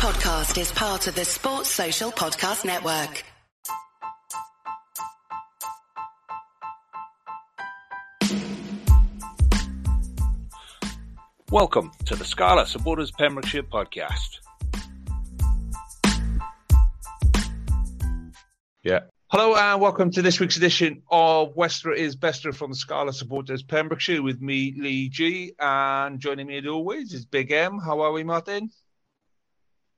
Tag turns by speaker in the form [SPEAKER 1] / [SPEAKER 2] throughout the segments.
[SPEAKER 1] podcast is part of the Sports Social Podcast Network.
[SPEAKER 2] Welcome to the Scarlet Supporters Pembrokeshire podcast. Yeah. Hello and welcome to this week's edition of Wester is Bester from the Scarlet Supporters Pembrokeshire with me, Lee G, and joining me as always is Big M. How are we, Martin?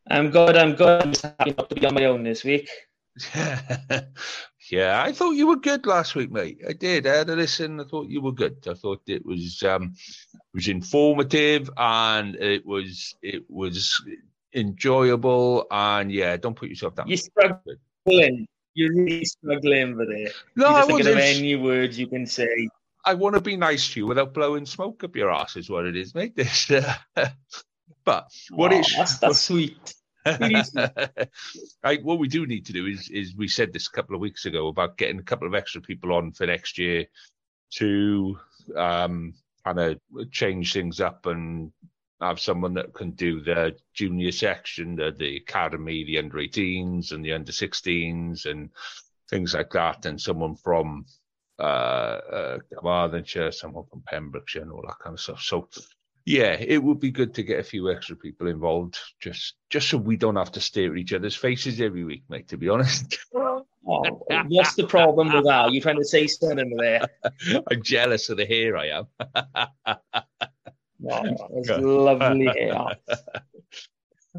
[SPEAKER 3] I'm good. I'm good. I'm just happy not to be on my own this week.
[SPEAKER 2] yeah, I thought you were good last week, mate. I did. I had a listen. I thought you were good. I thought it was um, it was informative and it was it was enjoyable. And yeah, don't put yourself down.
[SPEAKER 3] You're struggling you're really struggling with it.
[SPEAKER 2] No,
[SPEAKER 3] You're
[SPEAKER 2] I
[SPEAKER 3] just thinking of
[SPEAKER 2] wasn't.
[SPEAKER 3] any words you can say.
[SPEAKER 2] I want to be nice to you without blowing smoke up your ass, is what it is, mate. This, uh, but what
[SPEAKER 3] Oh,
[SPEAKER 2] it
[SPEAKER 3] that's, that's sweet. really sweet.
[SPEAKER 2] I, what we do need to do is, is we said this a couple of weeks ago about getting a couple of extra people on for next year to um, kind of change things up and have someone that can do the junior section, the, the academy, the under 18s and the under 16s and things like that, and someone from uh, uh, Carmarthenshire, someone from Pembrokeshire, and all that kind of stuff. So, yeah, it would be good to get a few extra people involved, just just so we don't have to stare at each other's faces every week, mate. To be honest,
[SPEAKER 3] Oh, what's the problem with that? You're trying to say something there.
[SPEAKER 2] I'm jealous of the hair I am.
[SPEAKER 3] It's lovely hair.
[SPEAKER 2] All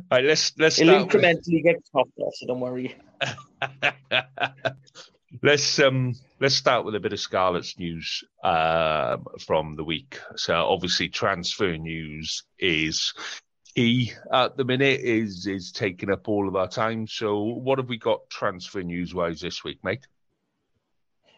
[SPEAKER 2] right, let's let's
[SPEAKER 3] It'll
[SPEAKER 2] start. with-
[SPEAKER 3] incrementally get softer, so don't worry.
[SPEAKER 2] Let's um let's start with a bit of Scarlet's news um, from the week. So obviously transfer news is key at the minute is is taking up all of our time. So what have we got transfer news wise this week, mate?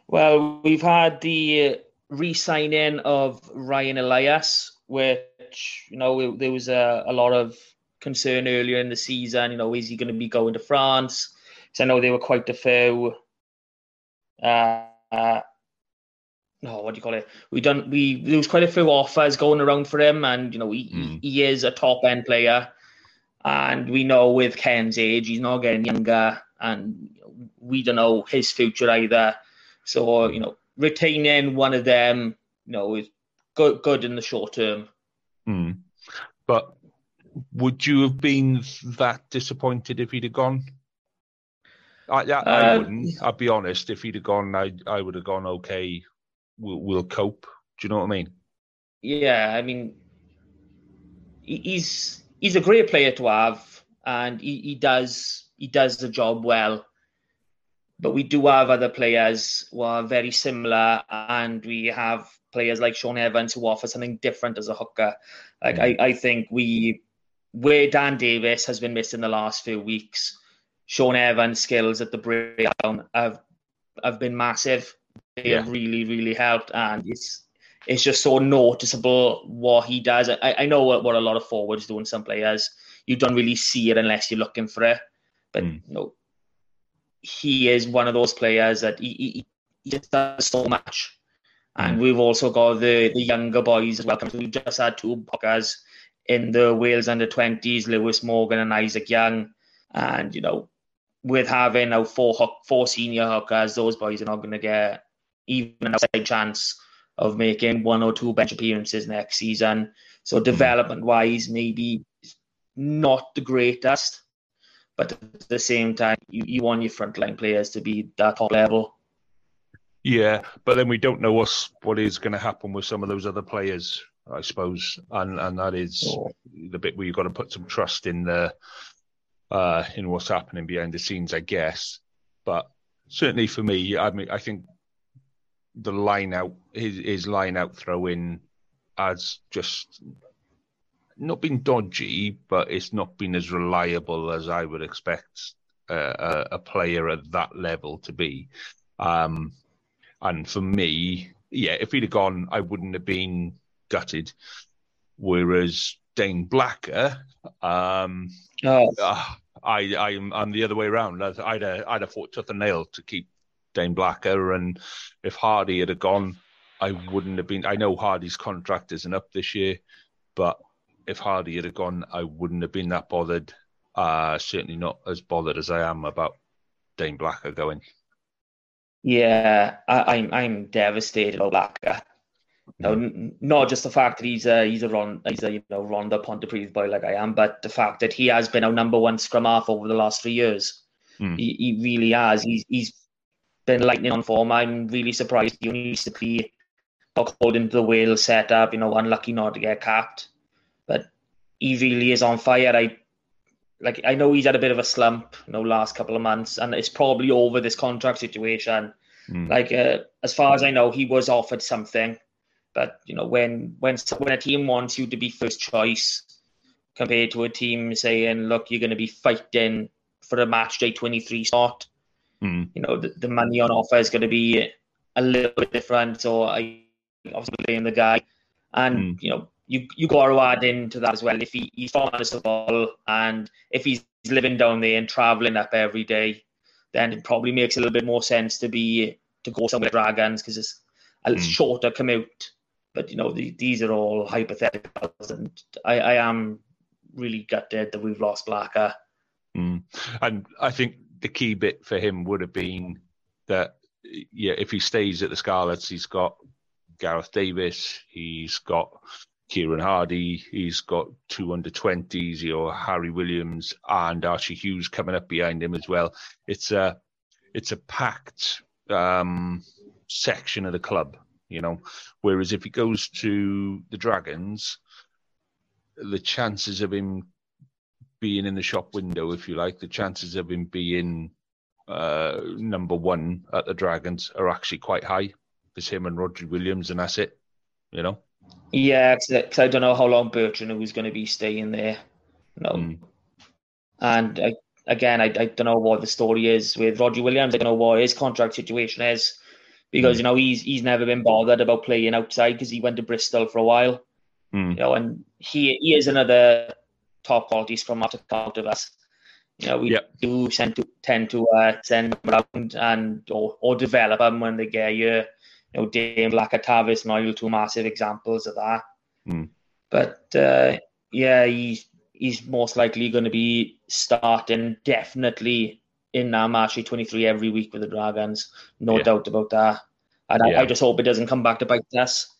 [SPEAKER 3] Well, we've had the uh, re-signing of Ryan Elias, which you know there was a, a lot of concern earlier in the season. You know, is he going to be going to France? So I know there were quite a few. Uh, uh, no, what do you call it? We done we there was quite a few offers going around for him, and you know he
[SPEAKER 2] Mm.
[SPEAKER 3] he is a top end player, and we know with Ken's age he's not getting younger, and we don't know his future either. So you know retaining one of them, you know, is good good in the short term.
[SPEAKER 2] Hmm. But would you have been that disappointed if he'd have gone? I, I, I
[SPEAKER 3] Uh,
[SPEAKER 2] wouldn't. I'll be honest. If he'd have gone, I I would have gone. Okay, we'll, we'll cope. Do you know what I mean?
[SPEAKER 3] Yeah, I mean, he's he's a great player to have, and he, he does he does the job well. But we do have other players who are very similar, and we have players like Shaun Evans who offer something different as a hooker. Like I, I think we where Dan Davis has been missing the last few weeks, Shaun Evans' skills at the breakdown have have been massive. They have really, really helped, and it's it's just so noticeable what he does. I, I know what, what a lot of forwards do in some players. You don't really see it unless you're looking for it. But
[SPEAKER 2] Mm.
[SPEAKER 3] know, he is one of those players that he, he, he just does so much. And we've also got the, the younger boys as well. We've just had two hookers in the Wales under 20s, Lewis Morgan and Isaac Young. And, you know, with having now four, four senior hookers, those boys are not going to get even an outside chance of making one or two bench appearances next season. So hmm. development wise, maybe not the greatest, but at the same time, you, you want your frontline players to be that top level.
[SPEAKER 2] Yeah, but then we don't know what's what is going to happen with some of those other players, I suppose, and and that is
[SPEAKER 3] So,
[SPEAKER 2] the bit where you've got to put some trust in the uh, in what's happening behind the scenes, I guess. But certainly for me, I mean, I think the line out his his line out throw in has just not been dodgy, but it's not been as reliable as I would expect uh, a, a player at that level to be. Um, and for me, yeah, if he'd have gone, I wouldn't have been gutted. Whereas Dane Blacker, um,
[SPEAKER 3] oh,
[SPEAKER 2] uh, I, I'm, I'm the other way around. I'd, I'd, have, I'd have fought tooth and nail to keep Dane Blacker, and if Hardy had gone, I wouldn't have been. I know Hardy's contract isn't up this year, but if Hardy had gone, I wouldn't have been that bothered. uh, certainly not as bothered as I am about Dane Blacker going.
[SPEAKER 3] Yeah, I, am I'm, I'm devastated about Blacker. No, mm. not just the fact that he's a he's a Ron he's a you know Rhondda Pontypridd boy like I am, but the fact that he has been our number one scrum half over the last three years. Mm. He, he really has. He's he's been lightning on form. I'm really surprised he only used to be called into the Wales setup. You know, unlucky not to get capped, but he really is on fire. I like I know he's had a bit of a slump, you know, last couple of months, and it's probably over this contract situation. Mm. Like uh, as far as I know, he was offered something, but you know, when when when a team wants you to be first choice compared to a team saying, "Look, you're going to be fighting for a match day 23 spot," mm. you know, the, the money on offer is going to be a little bit different. So I obviously blame the guy, and mm. you know, you you got to add into that as well. If he, he's ball and if he's living down there and traveling up every day, then it probably makes a little bit more sense to be to go somewhere Dragons because it's a mm. shorter commute. But you know, the, these are all hypotheticals, and I, I am really gutted that we've lost Blacker.
[SPEAKER 2] Mm. And I think the key bit for him would have been that yeah, if he stays at the Scarlets, he's got Gareth Davies, he's got Kieran Hardy, he's got two under 20s, or Harry Williams and Archie Hughes coming up behind him as well. It's a it's a packed um, section of the club, you know. Whereas if he goes to the Dragons, the chances of him being in the shop window, if you like, the chances of him being uh, number one at the Dragons are actually quite high. It's him and Rhodri Williams, and that's it, you know.
[SPEAKER 3] Yeah, because I don't know how long Bertranou was going to be staying there. No, mm. and I, again, I, I don't know what the story is with Rhodri Williams. I don't know what his contract situation is because mm. you know he's he's never been bothered about playing outside because he went to Bristol for a while. Mm. You know, and he he is another top quality scrum after count of us. You know, we yep. do tend to tend to uh, send them around and or, or develop them when they get here you know, Dane Blacker, Tavis, Knoyle, two massive examples of that. Mm. But uh, yeah, he's he's most likely going to be starting definitely in our March 23 every week with the Dragons. No yeah. doubt about that. And yeah. I, I, just hope it doesn't come back to bite us.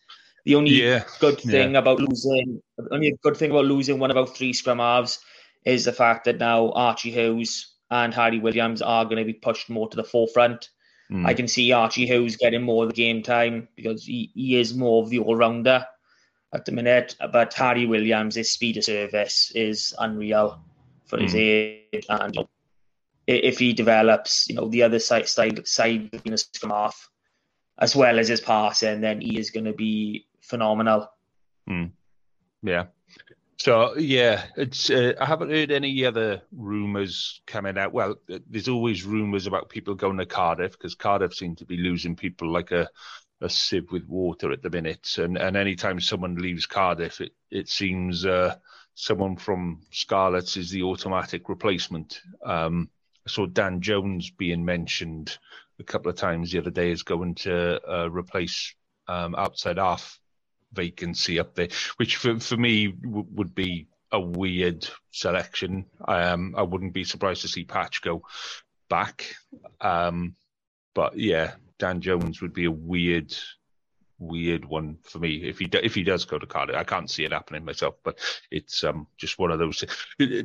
[SPEAKER 3] The only yeah. good thing about losing, only good thing about losing one of our three scrum halves is the fact that now Archie Hughes and Harry Williams are going to be pushed more to the forefront. Mm. I can see Archie Hughes getting more of the game time because he, he is more of the all rounder at the minute. But Harry Williams, his speed of service is unreal for mm. his age. And if he develops, you know, the other side side side of the scrum half, as well as his passing, then he is going to be phenomenal.
[SPEAKER 2] Mm. Yeah. So yeah, it's uh, I haven't heard any other rumours coming out. Well, there's always rumours about people going to Cardiff because Cardiff seem to be losing people like a a sieve with water at the minute. And and anytime someone leaves Cardiff, it it seems uh, someone from Scarlets is the automatic replacement. Um, I saw Dan Jones being mentioned a couple of times the other day as going to uh, replace um, outside half vacancy up there, which for for me w- would be a weird selection. Um, I wouldn't be surprised to see Patch go back. Um, but yeah, Dan Jones would be a weird, weird one for me if he do, if he does go to Cardiff. I can't see it happening myself, but it's um just one of those.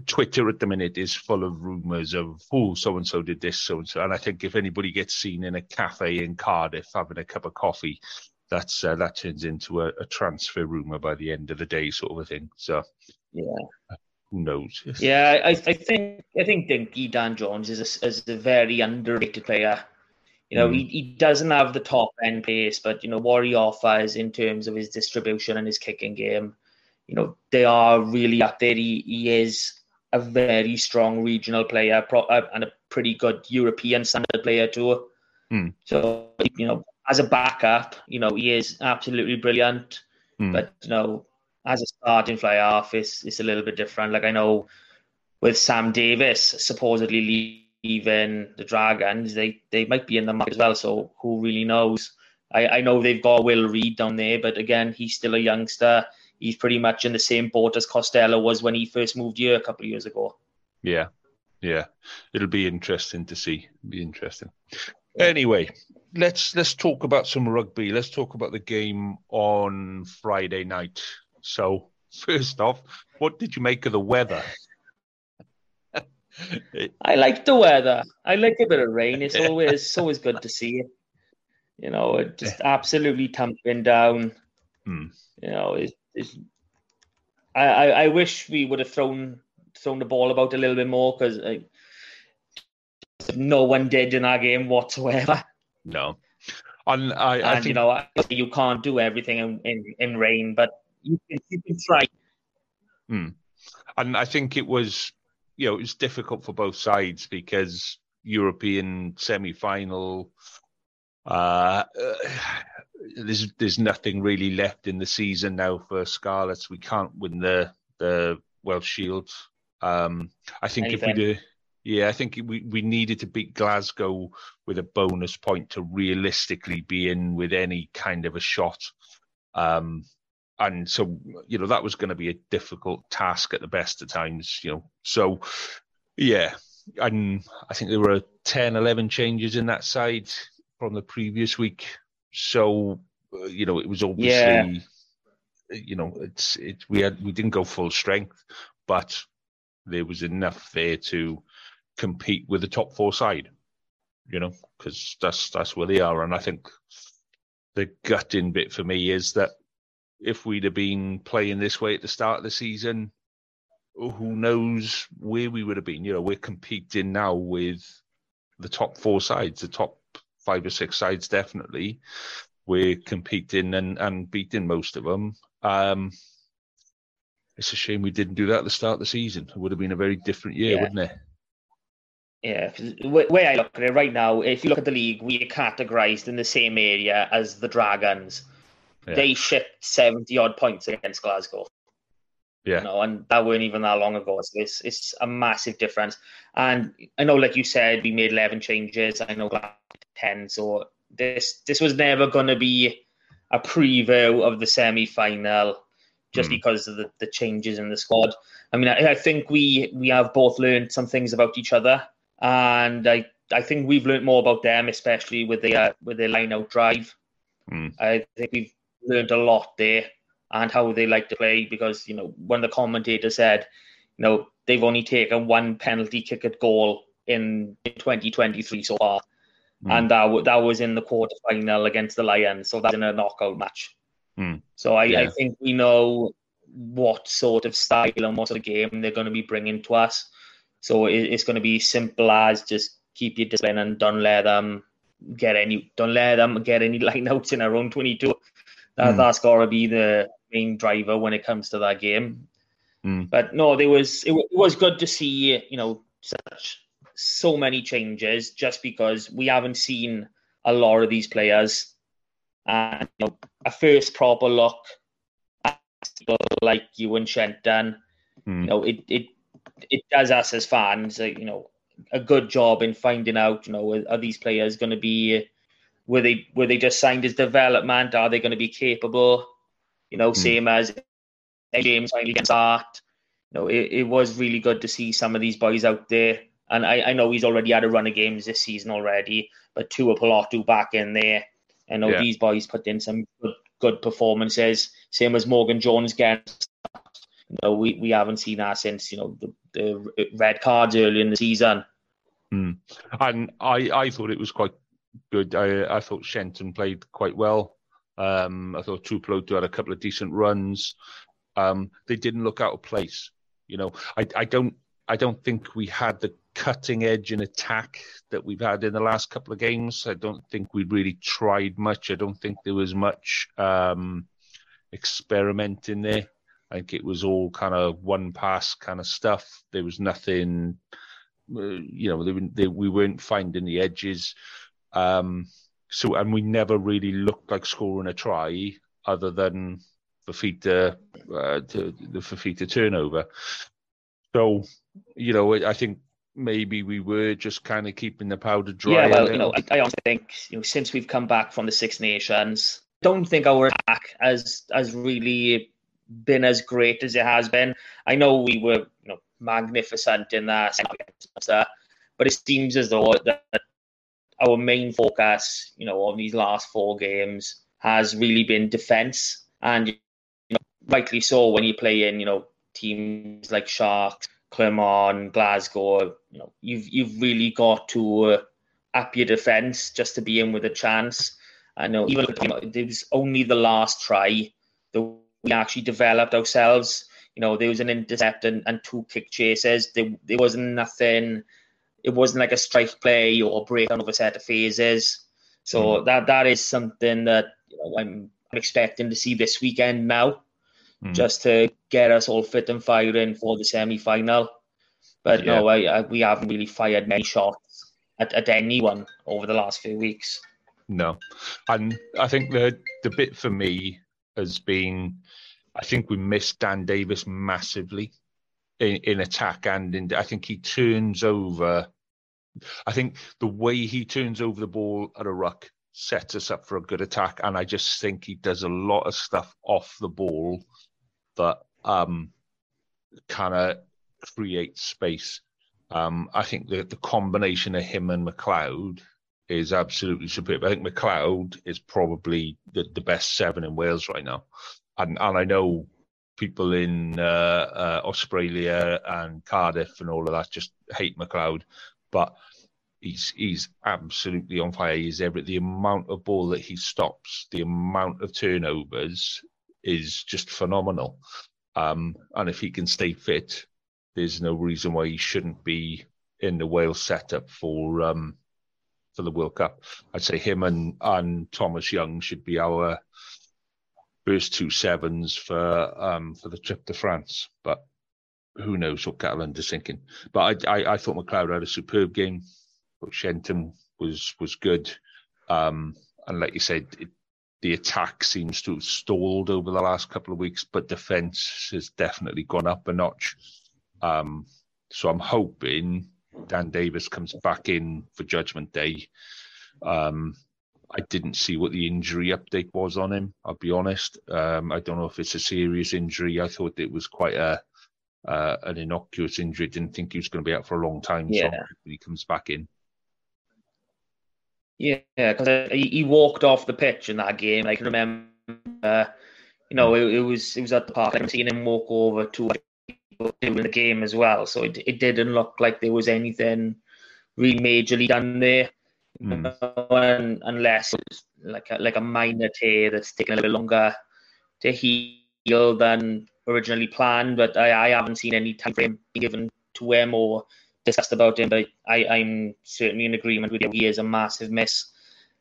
[SPEAKER 2] Twitter at the minute is full of rumours of oh so and so did this so and so, and I think if anybody gets seen in a cafe in Cardiff having a cup of coffee that's uh, that turns into a, a, transfer rumor by the end of the day, sort of a thing. So,
[SPEAKER 3] yeah,
[SPEAKER 2] who knows?
[SPEAKER 3] Yeah, I, I think I think Dinky Dan Jones is a, is a very underrated player. You know, mm. he, he doesn't have the top end pace, but you know what he offers in terms of his distribution and his kicking game. You know, they are really up there. He, he is a very strong regional player pro, uh, and a pretty good European standard player too. Mm. So you know, as a backup, you know, he is absolutely brilliant. Mm. But you know, as a starting fly off, it's it's a little bit different. Like I know with Sam Davies supposedly leaving the Dragons, they they might be in the market as well. So who really knows? I, I know they've got Will Reed down there, but again, he's still a youngster. He's pretty much in the same boat as Costelow was when he first moved here a couple of years ago.
[SPEAKER 2] Yeah, yeah, it'll be interesting to see. It'll be interesting. Anyway, let's let's talk about some rugby. Let's talk about the game on Friday night. So, first off, what did you make of the weather?
[SPEAKER 3] I like the weather. I like a bit of rain. It's always it's always good to see it. You know, it just absolutely tumbling down.
[SPEAKER 2] Hmm.
[SPEAKER 3] You know, it's, it's I, I, I wish we would have thrown thrown the ball about a little bit more because no one did in our game whatsoever.
[SPEAKER 2] No, and I, I
[SPEAKER 3] and
[SPEAKER 2] think
[SPEAKER 3] you know you can't do everything in, in, in rain, but you can you can try.
[SPEAKER 2] and I think it was you know it was difficult for both sides because European semi final. Uh, uh, there's there's nothing really left in the season now for Scarlets. We can't win the the Welsh Shield. Um, I think if we do, yeah, I think we we needed to beat Glasgow with a bonus point to realistically be in with any kind of a shot. Um, and so you know that was going to be a difficult task at the best of times. You know, so yeah, and I think there were 10, 11 changes in that side from the previous week. So uh, you know, it was obviously,
[SPEAKER 3] Yeah.
[SPEAKER 2] you know, it's it we had we didn't go full strength, but there was enough there to compete with the top four side. You know, because that's that's where they are, and I think the gutting bit for me is that if we'd have been playing this way at the start of the season, who knows where we would have been? You know, we're competing now with the top four sides, the top five or six sides, definitely. We're competing and, and beating most of them. Um, it's a shame we didn't do that at the start of the season. It would have been a very different year,
[SPEAKER 3] Yeah.
[SPEAKER 2] wouldn't it?
[SPEAKER 3] Yeah, the way way I look at it right now, if you look at the league, we are categorised in the same area as the Dragons.
[SPEAKER 2] Yeah.
[SPEAKER 3] They shipped seventy odd points against Glasgow.
[SPEAKER 2] Yeah.
[SPEAKER 3] You know, and that weren't even that long ago. So it's it's a massive difference. And I know, like you said, we made eleven changes. I know ten. So this this was never going to be a preview of the semi final, just
[SPEAKER 2] Hmm.
[SPEAKER 3] because of the, the changes in the squad. I mean, I, I think we we have both learned some things about each other, and I I think we've learned more about them, especially with the uh, with their line out drive.
[SPEAKER 2] Hmm.
[SPEAKER 3] I think we've learned a lot there and how they like to play because you know when the commentator said, you know, they've only taken one penalty kick at goal in 2023 so far,
[SPEAKER 2] Hmm.
[SPEAKER 3] and that wa- that was in the quarter final against the Lions, so that's in a knockout match.
[SPEAKER 2] Hmm.
[SPEAKER 3] So I, I think we know what sort of style and what sort of game they're going to be bringing to us. So it, it's going to be simple as just keep your discipline and don't let them get any don't let them get any lineouts in our own 22. That,
[SPEAKER 2] Mm.
[SPEAKER 3] That's got to be the main driver when it comes to that game.
[SPEAKER 2] Mm.
[SPEAKER 3] But no, there was it, it was good to see you know such so many changes just because we haven't seen a lot of these players and you know, a first proper look at people like you and Shenton
[SPEAKER 2] Hmm.
[SPEAKER 3] you know, it it it does us as fans, like, you know, a good job in finding out, you know, are, are these players going to be, were they were they just signed as development? Are they going to be capable? You know, hmm. same as James finally gets that. You know, it, it was really good to see some of these boys out there. And I, I know he's already had a run of games this season already, but two Tuipulotu back in there. I know
[SPEAKER 2] Yeah.
[SPEAKER 3] these boys put in some good, good performances. Same as Morgan Jones getting you know, we, we haven't seen that since you know the, the red cards early in the season. Hmm.
[SPEAKER 2] And I, I thought it was quite good. I, I thought Shenton played quite well. Um, I thought Tuipulotu had a couple of decent runs. Um, they didn't look out of place. You know, I, I don't, I don't think we had the cutting edge in attack that we've had in the last couple of games. I don't think we really tried much. I don't think there was much um, experimenting there. I think it was all kind of one pass kind of stuff. There was nothing uh, you know, they, they, we weren't finding the edges. Um, so, and we never really looked like scoring a try other than Fifita, uh, to, the Fifita turnover. So, you know, I think maybe we were just kind of keeping the powder dry.
[SPEAKER 3] yeah, well, you know, I, I also think you know since we've come back from the Six Nations, don't think our attack has has really been as great as it has been. I know we were, you know, magnificent in that. But it seems as though that our main focus, you know, on these last four games has really been defence, and you know, rightly so when you play in, you know, teams like Sharks, Clermont, Glasgow. You know, you've you've really got to uh, up your defence just to be in with a chance. I know even you know, it was only the last try that we actually developed ourselves. You know, there was an intercept and, and two kick chases. There, there wasn't nothing. It wasn't like a strike play or break on over set of phases. So mm. that that is something that you know, I'm, I'm expecting to see this weekend now, mm. just to get us all fit and firing for the semi final. But yeah. no, I, I, we haven't really fired many shots at, at anyone over the last few weeks.
[SPEAKER 2] No, and I think the the bit for me has been, I think we missed Dan Davis massively in, in attack and in. I think he turns over. I think the way he turns over the ball at a ruck sets us up for a good attack, and I just think he does a lot of stuff off the ball that um, kind of creates space. Um, I think that the combination of him and Macleod is absolutely superb. I think Macleod is probably the, the best seven in Wales right now, and and I know people in uh, uh, Australia and Cardiff and all of that just hate Macleod, but he's he's absolutely on fire. He's every the amount of ball that he stops, the amount of turnovers is just phenomenal. Um, and if he can stay fit, there's no reason why he shouldn't be in the Wales setup for um, for the World Cup. I'd say him and and Thomas Young should be our first two sevens for um, for the trip to France. But who knows what Gatland is thinking? But I, I, I thought Macleod had a superb game. But Shenton was was good, um, and like you said, it, the attack seems to have stalled over the last couple of weeks, but defence has definitely gone up a notch. Um, so I'm hoping Dan Davis comes back in for Judgment Day. Um, I didn't see what the injury update was on him. I'll be honest. Um, I don't know if it's a serious injury. I thought it was quite a uh, an innocuous injury. Didn't think he was going to be out for a long time. Yeah. So he comes back in.
[SPEAKER 3] Yeah, because he, he, walked off the pitch in that game. I can remember, uh, you know, it, it, was it was at the park. I've seen him walk over to people in the game as well. So it, it didn't look like there was anything really majorly done there. Mm. and, unless it was like a, like a minor tear that's taken a little bit longer to heal than originally planned. But I, I haven't seen any time frame given to him or discussed about him. But I, I'm certainly in agreement with you. He is a massive miss.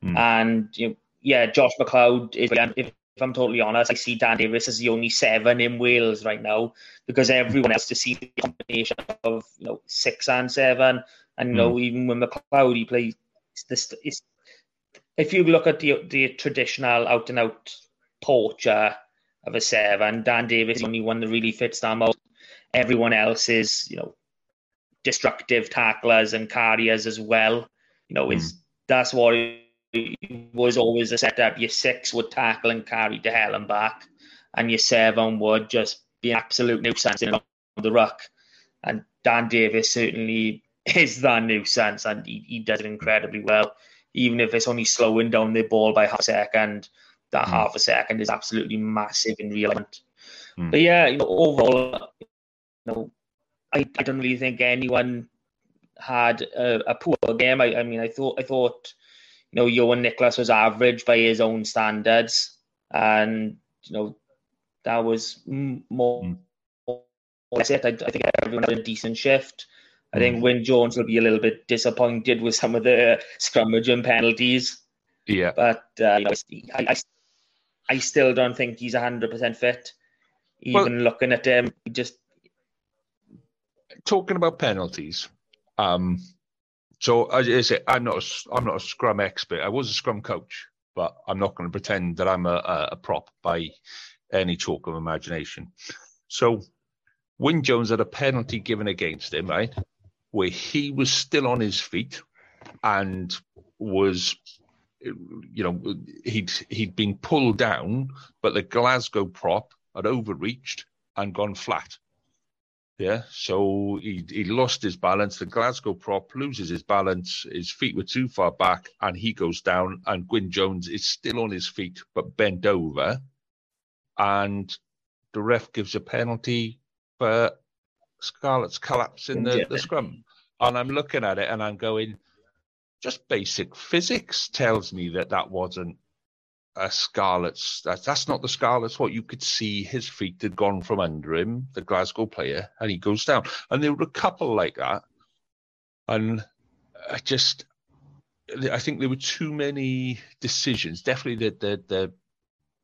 [SPEAKER 3] Mm. And you know, yeah, Josh Macleod is. If if I'm totally honest, I see Dan Davis as the only seven in Wales right now because everyone else to see the combination of you know six and seven, and you know mm. even when Macleod he plays this. Is, if you look at the the traditional out and out poacher of a seven, Dan Davis is the only one that really fits that mold. Everyone else is you know destructive tacklers and carriers as well. You know, mm. is that's what was always a setup. Your six would tackle and carry to hell and back, and your seven would just be an absolute nuisance in the ruck. And Dan Davis certainly is that nuisance, and he, he does it incredibly well. Even if it's only slowing down the ball by half a second, that mm. half a second is absolutely massive in real life. Mm. But yeah, you know, overall, you know, I, I don't really think anyone had a, a poor game. I, I mean, I thought I thought you know, Ioan Nicholas was average by his own standards, and you know that was more. Mm. That's it. I, I, think everyone had a decent shift. I think mm. Wyn Jones will be a little bit disappointed with some of the scrummage and penalties.
[SPEAKER 2] Yeah,
[SPEAKER 3] but uh, I, I, I still don't think he's hundred percent fit. Even well, looking at him, just
[SPEAKER 2] talking about penalties. Um, so as I say, I'm not a, I'm not a scrum expert. I was a scrum coach, but I'm not going to pretend that I'm a, a prop by any talk of imagination. So Wyn Jones had a penalty given against him, right, where he was still on his feet and was, you know, he'd he'd been pulled down, but the Glasgow prop had overreached and gone flat. Yeah, so he, he lost his balance. The Glasgow prop loses his balance. His feet were too far back, and he goes down. And Wyn Jones is still on his feet, but bent over. And the ref gives a penalty for Scarlets collapse in the, the scrum. And I'm looking at it and I'm going, just basic physics tells me that that wasn't a Scarlets. That's, that's not the Scarlets. What you could see, his feet had gone from under him, the Glasgow player, and he goes down. And there were a couple like that. And I just, I think there were too many decisions. Definitely the the, the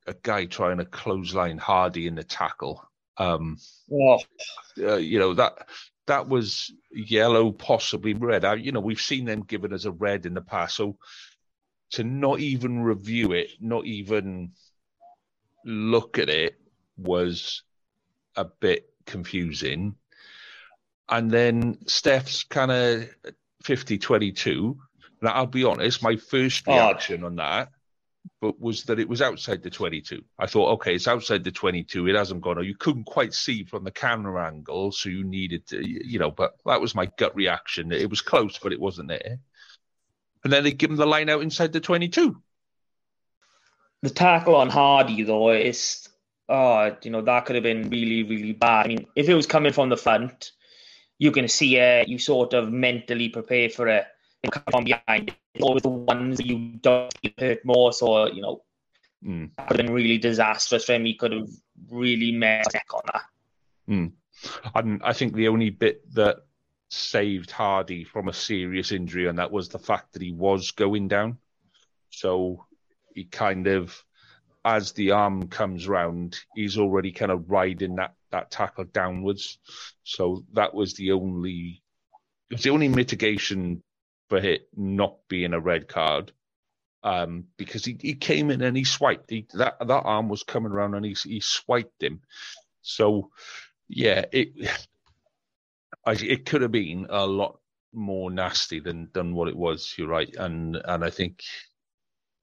[SPEAKER 2] a guy trying to clothesline Hardy in the tackle. Um, oh. uh, you know that that was yellow, possibly red. I, you know, we've seen them given as a red in the past. So to not even review it, not even look at it, was a bit confusing. And then Steff's kind of 50 22. Now, I'll be honest, my first reaction oh. on that but was that it was outside the 22. I thought, okay, it's outside the 22. It hasn't gone, or you couldn't quite see from the camera angle, so you needed to, you know. But that was my gut reaction. It was close, but it wasn't there. And then they give him the line out inside the 22.
[SPEAKER 3] The tackle on Hardy, though, is, oh, you know, that could have been really, really bad. I mean, if it was coming from the front, you can see it, you sort of mentally prepare for it come from behind. Always the ones that you don't hurt more. So, you know, mm. that would have been really disastrous for him. He could have really messed up on that.
[SPEAKER 2] Mm. And I think the only bit that saved Hardy from a serious injury, and that was the fact that he was going down. So he kind of, as the arm comes round, he's already kind of riding that that tackle downwards. So that was the only, it was the only mitigation for it not being a red card um, because he, he came in and he swiped. He, that that arm was coming around and he he swiped him. So yeah, it it could have been a lot more nasty than than what it was. You're right, and and I think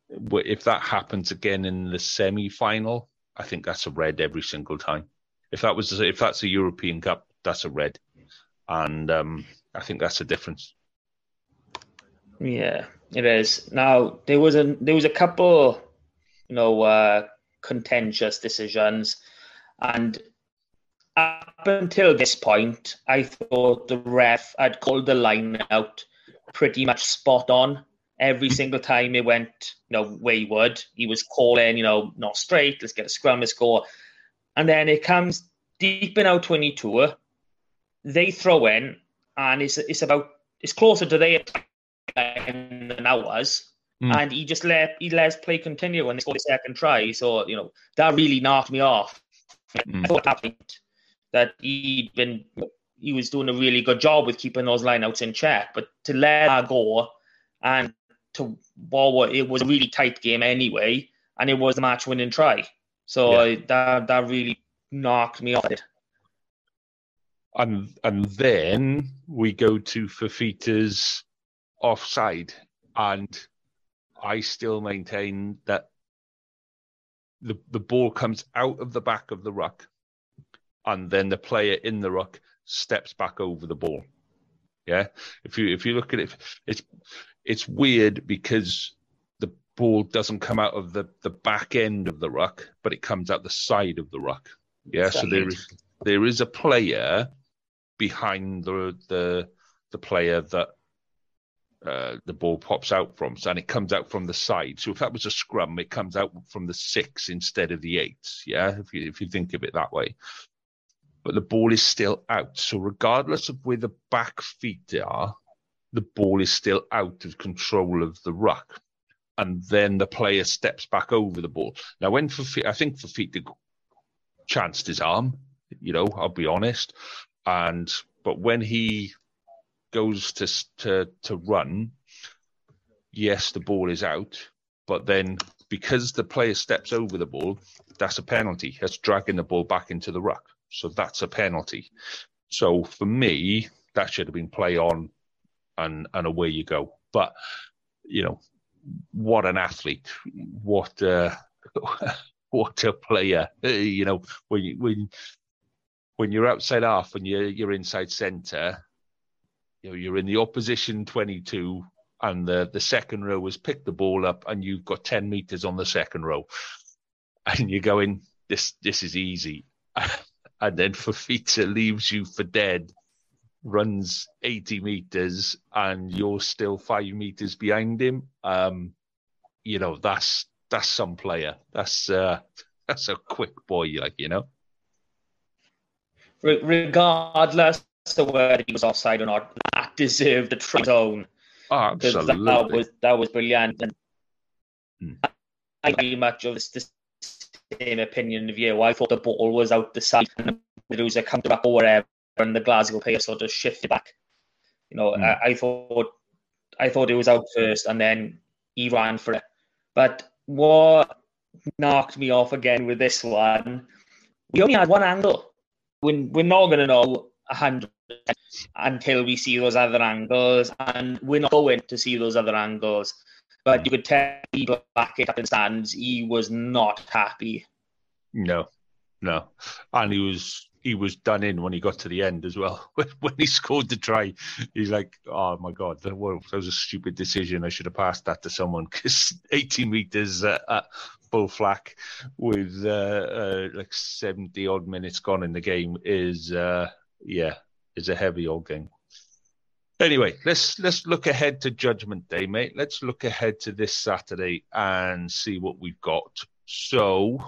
[SPEAKER 2] if that happens again in the semi final, I think that's a red every single time. If that was if that's a European Cup, that's a red, and um, I think that's the difference.
[SPEAKER 3] Yeah, it is. Now there was a there was a couple, you know, uh, contentious decisions, and up until this point, I thought the ref had called the line out pretty much spot on. Every single time it went, you know, wayward, he was calling, you know, not straight. Let's get a scrum, let's score, and then it comes deep in our twenty-two. They throw in, and it's it's about it's closer to their than I was. Mm. And he just let he let us play continue and they scored the second try. So, you know, that really knocked me off. Mm. I thought that, that he'd been he was doing a really good job with keeping those lineouts in check. But to let that go and to well, it was a really tight game anyway, and it was the match winning try. So yeah. that that really knocked me off it.
[SPEAKER 2] And and then we go to Fifita's offside, and I still maintain that the the ball comes out of the back of the ruck, and then the player in the ruck steps back over the ball. Yeah, if you if you look at it, it's it's weird because the ball doesn't come out of the the back end of the ruck, but it comes out the side of the ruck. Yeah, so there is there is a player behind the the the player that uh, the ball pops out from, so and it comes out from the side. So if that was a scrum, it comes out from the six instead of the eight. Yeah, if you if you think of it that way. But the ball is still out. So regardless of where the back feet are, the ball is still out of control of the ruck, and then the player steps back over the ball. Now, when for I think for feet, Fifita chanced his arm. You know, I'll be honest, and but when he goes to to to run, yes, the ball is out, but then because the player steps over the ball, that's a penalty. That's dragging the ball back into the ruck. So that's a penalty. So for me, that should have been play on and and away you go. But you know, what an athlete. What uh what a player. You know, when you, when when you're outside half and you're you're inside centre, you know, you're in the opposition 22 and the, the second row has picked the ball up and you've got 10 meters on the second row and you're going, this, this is easy. and then Fifita leaves you for dead, runs 80 meters and you're still five meters behind him. Um, you know, that's, that's some player. That's, uh, that's a quick boy, like, you know?
[SPEAKER 3] Regardless of whether he was offside or not, deserved a try zone.
[SPEAKER 2] Oh, absolutely.
[SPEAKER 3] That was, that was brilliant. And
[SPEAKER 2] Hmm.
[SPEAKER 3] I very much of the same opinion of you. I thought the ball was out the side and there was a counter back or whatever, and the Glasgow player sort of shifted back. You know,
[SPEAKER 2] Hmm.
[SPEAKER 3] I, I thought I thought it was out first, and then he ran for it. But what knocked me off again with this one, we only had one angle. We're, we're not going to know a hundred until we see those other angles, and we're not going to see those other angles. But you could tell he back up in stands. He was not happy.
[SPEAKER 2] No, no, and he was he was done in when he got to the end as well. when he scored the try, he's like, "Oh my god, that was, a stupid decision. I should have passed that to someone." Because 80 meters uh, at full flack with uh, uh, like 70 odd minutes gone in the game is, uh, yeah, is a heavy old game. Anyway, let's let's look ahead to Judgment Day, mate. Let's look ahead to this Saturday and see what we've got. So,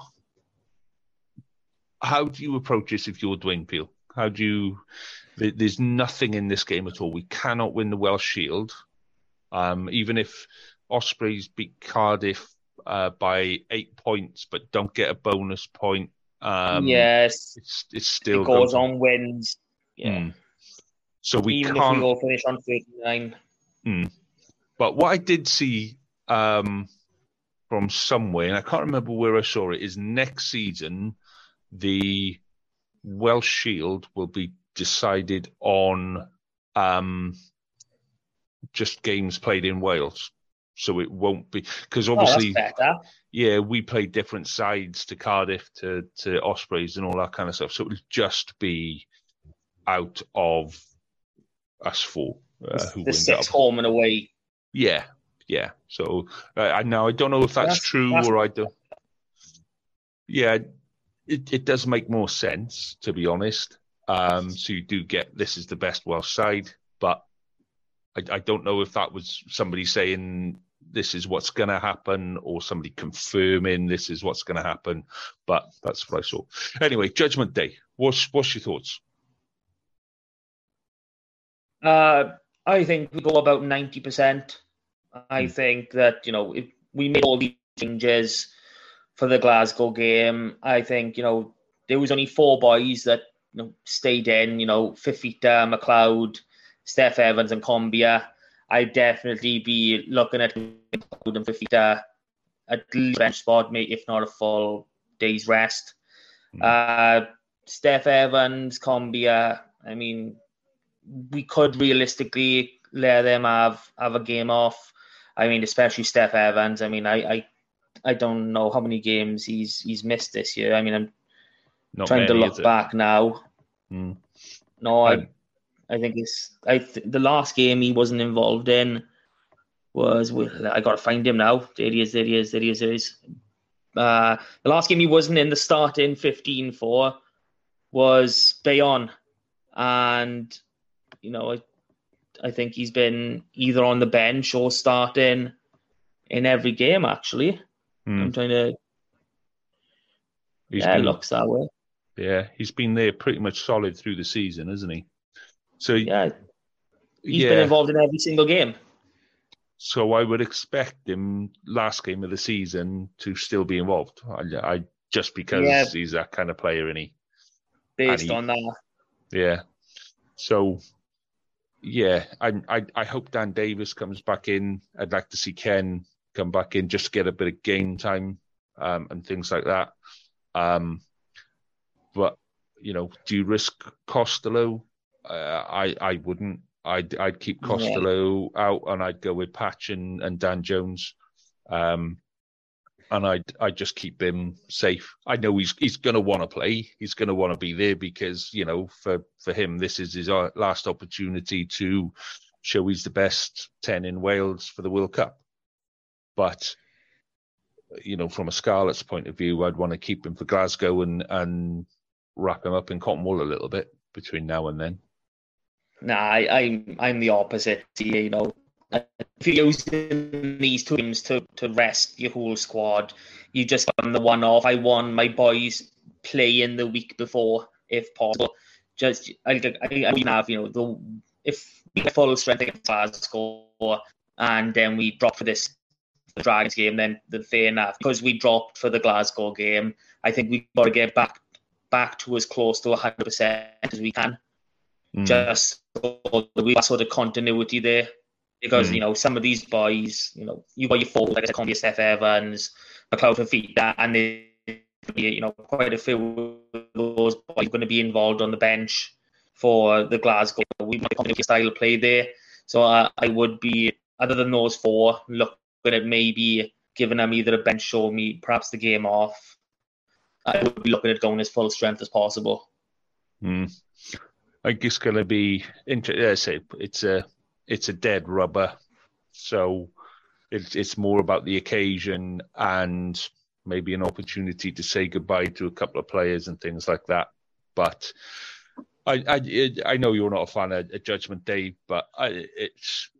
[SPEAKER 2] how do you approach this if you're Dwayne Peel? How do you? There's nothing in this game at all. We cannot win the Welsh Shield, um, even if Ospreys beat Cardiff uh, by eight points, but don't get a bonus point. Um,
[SPEAKER 3] yes,
[SPEAKER 2] it's it's still
[SPEAKER 3] it goes on wins. Yeah,
[SPEAKER 2] Mm. So we
[SPEAKER 3] even
[SPEAKER 2] can't.
[SPEAKER 3] if we all finish on thirty nine.
[SPEAKER 2] But what I did see um, from somewhere, and I can't remember where I saw it, is next season the Welsh Shield will be decided on um, just games played in Wales. So it won't be because obviously,
[SPEAKER 3] oh,
[SPEAKER 2] yeah, we play different sides to Cardiff, to to Ospreys, and all that kind of stuff. So it'll just be out of us four uh, who
[SPEAKER 3] the six home and away.
[SPEAKER 2] Yeah, yeah. So uh, I now I don't know if that's,
[SPEAKER 3] That's-
[SPEAKER 2] true
[SPEAKER 3] that's-
[SPEAKER 2] or I don't. Yeah, it it does make more sense to be honest. Um, so you do get this is the best Welsh side, but I, I don't know if that was somebody saying this is what's going to happen or somebody confirming this is what's going to happen. But that's what I saw. Anyway, Judgment Day. What's what's your thoughts?
[SPEAKER 3] Uh, I think we go about ninety percent. I
[SPEAKER 2] Hmm.
[SPEAKER 3] think that you know if we made all these changes for the Glasgow game. I think you know there was only four boys that you know stayed in. You know, Fifita, Macleod, Steff Evans, and Combia. I'd definitely be looking at Macleod and Fifita at least bench spot, maybe if not a full day's rest.
[SPEAKER 2] Hmm.
[SPEAKER 3] Uh, Steff Evans, Combia. I mean, we could realistically let them have have a game off. I mean, especially Steff Evans. I mean, I I, I don't know how many games he's he's missed this year. I mean, I'm
[SPEAKER 2] Not
[SPEAKER 3] trying to look back now.
[SPEAKER 2] Hmm.
[SPEAKER 3] No, I I think it's I th- the last game he wasn't involved in was with, I gotta find him now. There he is. There he is. There he is. There he is. Uh, the last game he wasn't in the start in 15 for was Bayonne, and you know I I think he's been either on the bench or starting in every game. Actually,
[SPEAKER 2] Hmm.
[SPEAKER 3] I'm trying to.
[SPEAKER 2] He's
[SPEAKER 3] yeah,
[SPEAKER 2] been-
[SPEAKER 3] looks that way.
[SPEAKER 2] Yeah, he's been there pretty much solid through the season, hasn't he? So
[SPEAKER 3] Yeah, he's
[SPEAKER 2] yeah,
[SPEAKER 3] been involved in every single game.
[SPEAKER 2] so I would expect him last game of the season to still be involved. I, I just because
[SPEAKER 3] Yeah.
[SPEAKER 2] he's that kind of player, and he,
[SPEAKER 3] Based
[SPEAKER 2] he-
[SPEAKER 3] on that,
[SPEAKER 2] yeah. So yeah, I, I I hope Dan Davis comes back in. I'd like to see Ken come back in just to get a bit of game time um, and things like that. Um, but you know, do you risk Costelow? Uh, I I wouldn't. I'd I'd keep
[SPEAKER 3] Yeah.
[SPEAKER 2] Costelow out, and I'd go with Patch and, and Dan Jones. Um, and I I just keep him safe. I know he's he's going to want to play. He's going to want to be there because you know for for him this is his uh, last opportunity to show he's the best ten in Wales for the World Cup. But you know, from a Scarlet's point of view, I'd want to keep him for Glasgow and and wrap him up in cotton wool a little bit between now and then.
[SPEAKER 3] Nah, I, I'm I'm the opposite. You know, if you're using these two games to, to rest your whole squad, you just on the one off. I want my boys playing the week before, if possible. Just I I, I have you know the if we get full strength against Glasgow and then we drop for this the Dragons game, then the fair enough. Because we dropped for the Glasgow game, I think we've got to get back back to as close to 100% as we can. Mm. Just so we have sort of continuity there because mm. you know some of these boys, you know, you got your forward like I said, Steff Evans, Macleod Fifita, and they, you know, quite a few of those boys going to be involved on the bench for the Glasgow. We might come style of play there, so uh, I would be other than those four, looking at maybe giving them either a bench or me perhaps the game off. I would be looking at going as full strength as possible.
[SPEAKER 2] Mm. I think it's going to be interesting. It's a it's a dead rubber. So it's it's more about the occasion and maybe an opportunity to say goodbye to a couple of players and things like that. But I I, I know you're not a fan of, Judgment Day, but I, it's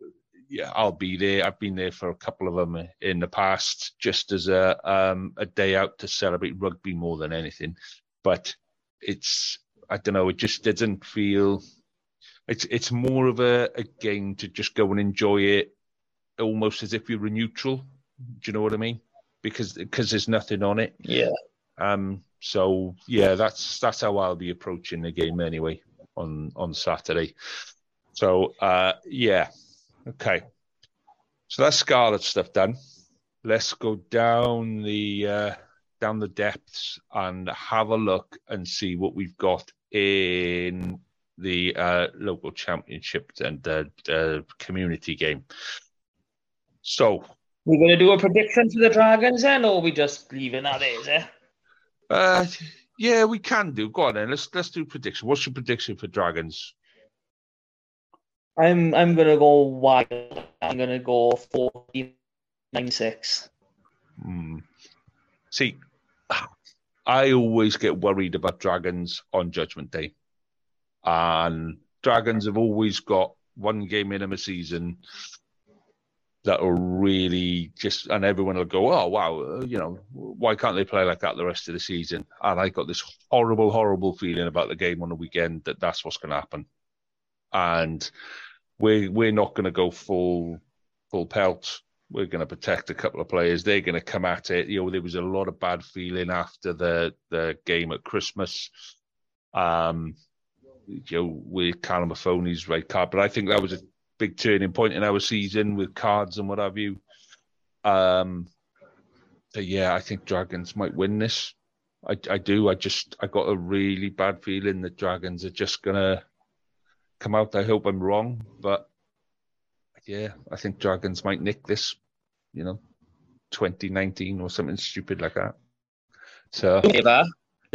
[SPEAKER 2] yeah I'll be there. I've been there for a couple of them in the past, just as a um, a day out to celebrate rugby more than anything. But it's I don't know. It just doesn't feel it's it's more of a, a game to just go and enjoy it, almost as if you were neutral. Do you know what I mean? Because because there's nothing on it.
[SPEAKER 3] Yeah.
[SPEAKER 2] Um. So yeah, that's that's how I'll be approaching the game anyway on on Saturday. So uh, yeah, okay. So that's Scarlet stuff done. Let's go down the uh, down the depths and have a look and see what we've got in the uh, local championship and the uh, community game. So
[SPEAKER 3] we're going to do a prediction for the Dragons then, or we just leaving that is eh?
[SPEAKER 2] Uh, yeah, we can do. Go on then. Let's let's do prediction. What's your prediction for Dragons?
[SPEAKER 3] I'm I'm gonna go wide. I'm gonna go forty nine six.
[SPEAKER 2] Hmm. See, I always get worried about Dragons on Judgment Day. And Dragons have always got one game in them a season that will really just, and everyone will go, oh, wow, you know, why can't they play like that the rest of the season? And I got this horrible, horrible feeling about the game on the weekend that that's what's going to happen. And we're, we're not going to go full, full pelt. We're going to protect a couple of players. They're going to come at it. You know, there was a lot of bad feeling after the, the game at Christmas. Um, you know, with Callum Mahoney's red card. But I think that was a big turning point in our season with cards and what have you. Um, yeah, I think Dragons might win this. I, I do. I just I got a really bad feeling that Dragons are just gonna come out. I hope I'm wrong, but yeah, I think Dragons might nick this. You know, 2019 or something stupid like that. So.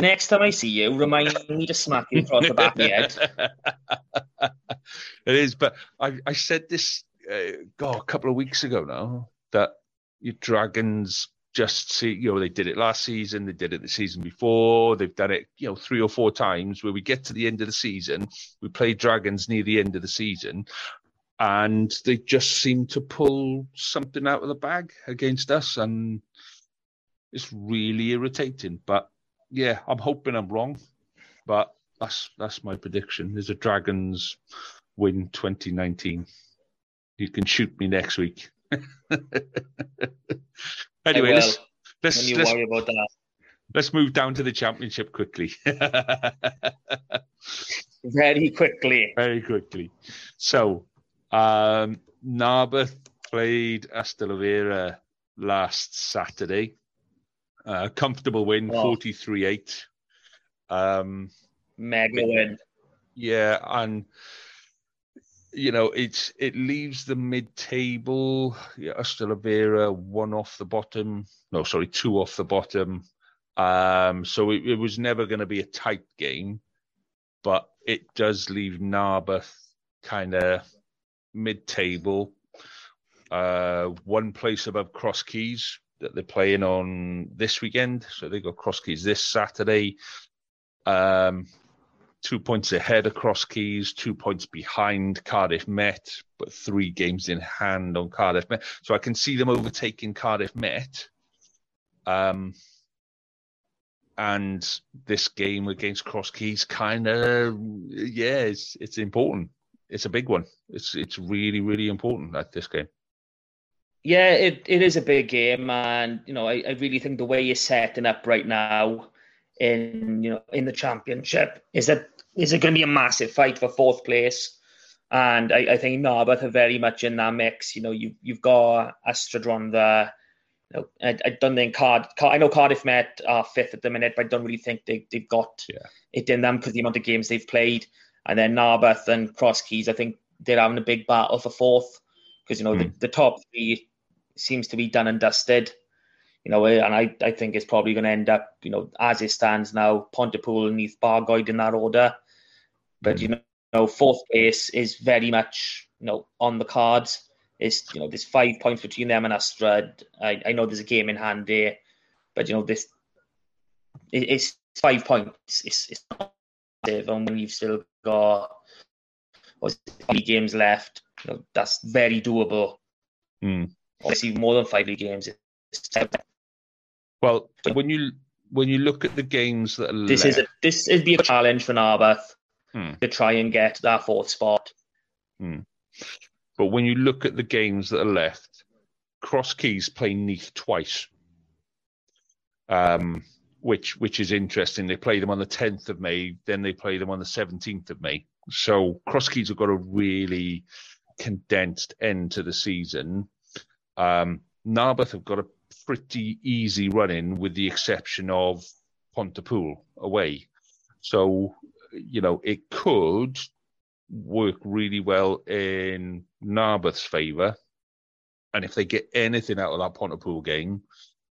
[SPEAKER 3] The next time I see you, remind me to smack you across the back of the head.
[SPEAKER 2] it is, but I, I said this uh, God, a couple of weeks ago now that your Dragons just see, you know, they did it last season, they did it the season before, they've done it, you know, three or four times where we get to the end of the season, we play Dragons near the end of the season, and they just seem to pull something out of the bag against us, and it's really irritating. But yeah, I'm hoping I'm wrong, but that's that's my prediction. There's a Dragons win 2019. You can shoot me next week. anyway, let's let's, let's, let's move down to the championship quickly.
[SPEAKER 3] Very quickly.
[SPEAKER 2] Very quickly. So, um, Narberth played Ystalyfera last Saturday. Uh, comfortable win, 43 8. Um,
[SPEAKER 3] Mega win.
[SPEAKER 2] Yeah, and you know, it's it leaves the mid-table. Yeah, Ystalyfera one off the bottom. No, sorry, two off the bottom. Um, so it, it was never going to be a tight game, but it does leave Narberth kind of mid-table, uh, one place above Cross Keys that they're playing on this weekend. So they got Cross Keys this Saturday. Um, two points ahead of Cross Keys, two points behind Cardiff Met, but three games in hand on Cardiff Met. So I can see them overtaking Cardiff Met. Um, and this game against Cross Keys kind of, yeah, it's it's important. It's a big one. It's it's really really important at this game.
[SPEAKER 3] Yeah, it, it is a big game, and you know I, I really think the way you're setting up right now in you know in the championship is that is it going to be a massive fight for fourth place. And I, I think Narberth are very much in that mix. You know, you you've got Ystrad there. You know, I, I don't think Card, Card, I know Cardiff Met are fifth at the minute, but I don't really think they they've got yeah. it in them because the amount of games they've played. And then Narberth and Cross Keys, I think they're having a big battle for fourth because you know mm. the, the top three seems to be done and dusted. You know, and I, I think it's probably going to end up, you know, as it stands now, Pontypool and Neath Bargoed in that order. But mm. you know, fourth place is very much you know on the cards. Is you know there's five points between them and Ystrad. I, I know there's a game in hand there, but you know this it, it's five points. It's it's not and when you've still got what, three games left, you know, that's very doable.
[SPEAKER 2] Mm.
[SPEAKER 3] Obviously, more than five league games.
[SPEAKER 2] Well, when you when you look at the games that are left
[SPEAKER 3] this
[SPEAKER 2] left,
[SPEAKER 3] is a, this would be a challenge for Narberth
[SPEAKER 2] hmm.
[SPEAKER 3] to try and get that fourth spot.
[SPEAKER 2] Hmm. But when you look at the games that are left, Cross Keys play Neath twice, um, which which is interesting. They play them on the 10th of May, then they play them on the 17th of May. So Cross Keys have got a really condensed end to the season. Um, Narberth have got a pretty easy run in, with the exception of Pontypool away. So you know, it could work really well in Narberth's favour. And if they get anything out of that Pontypool game,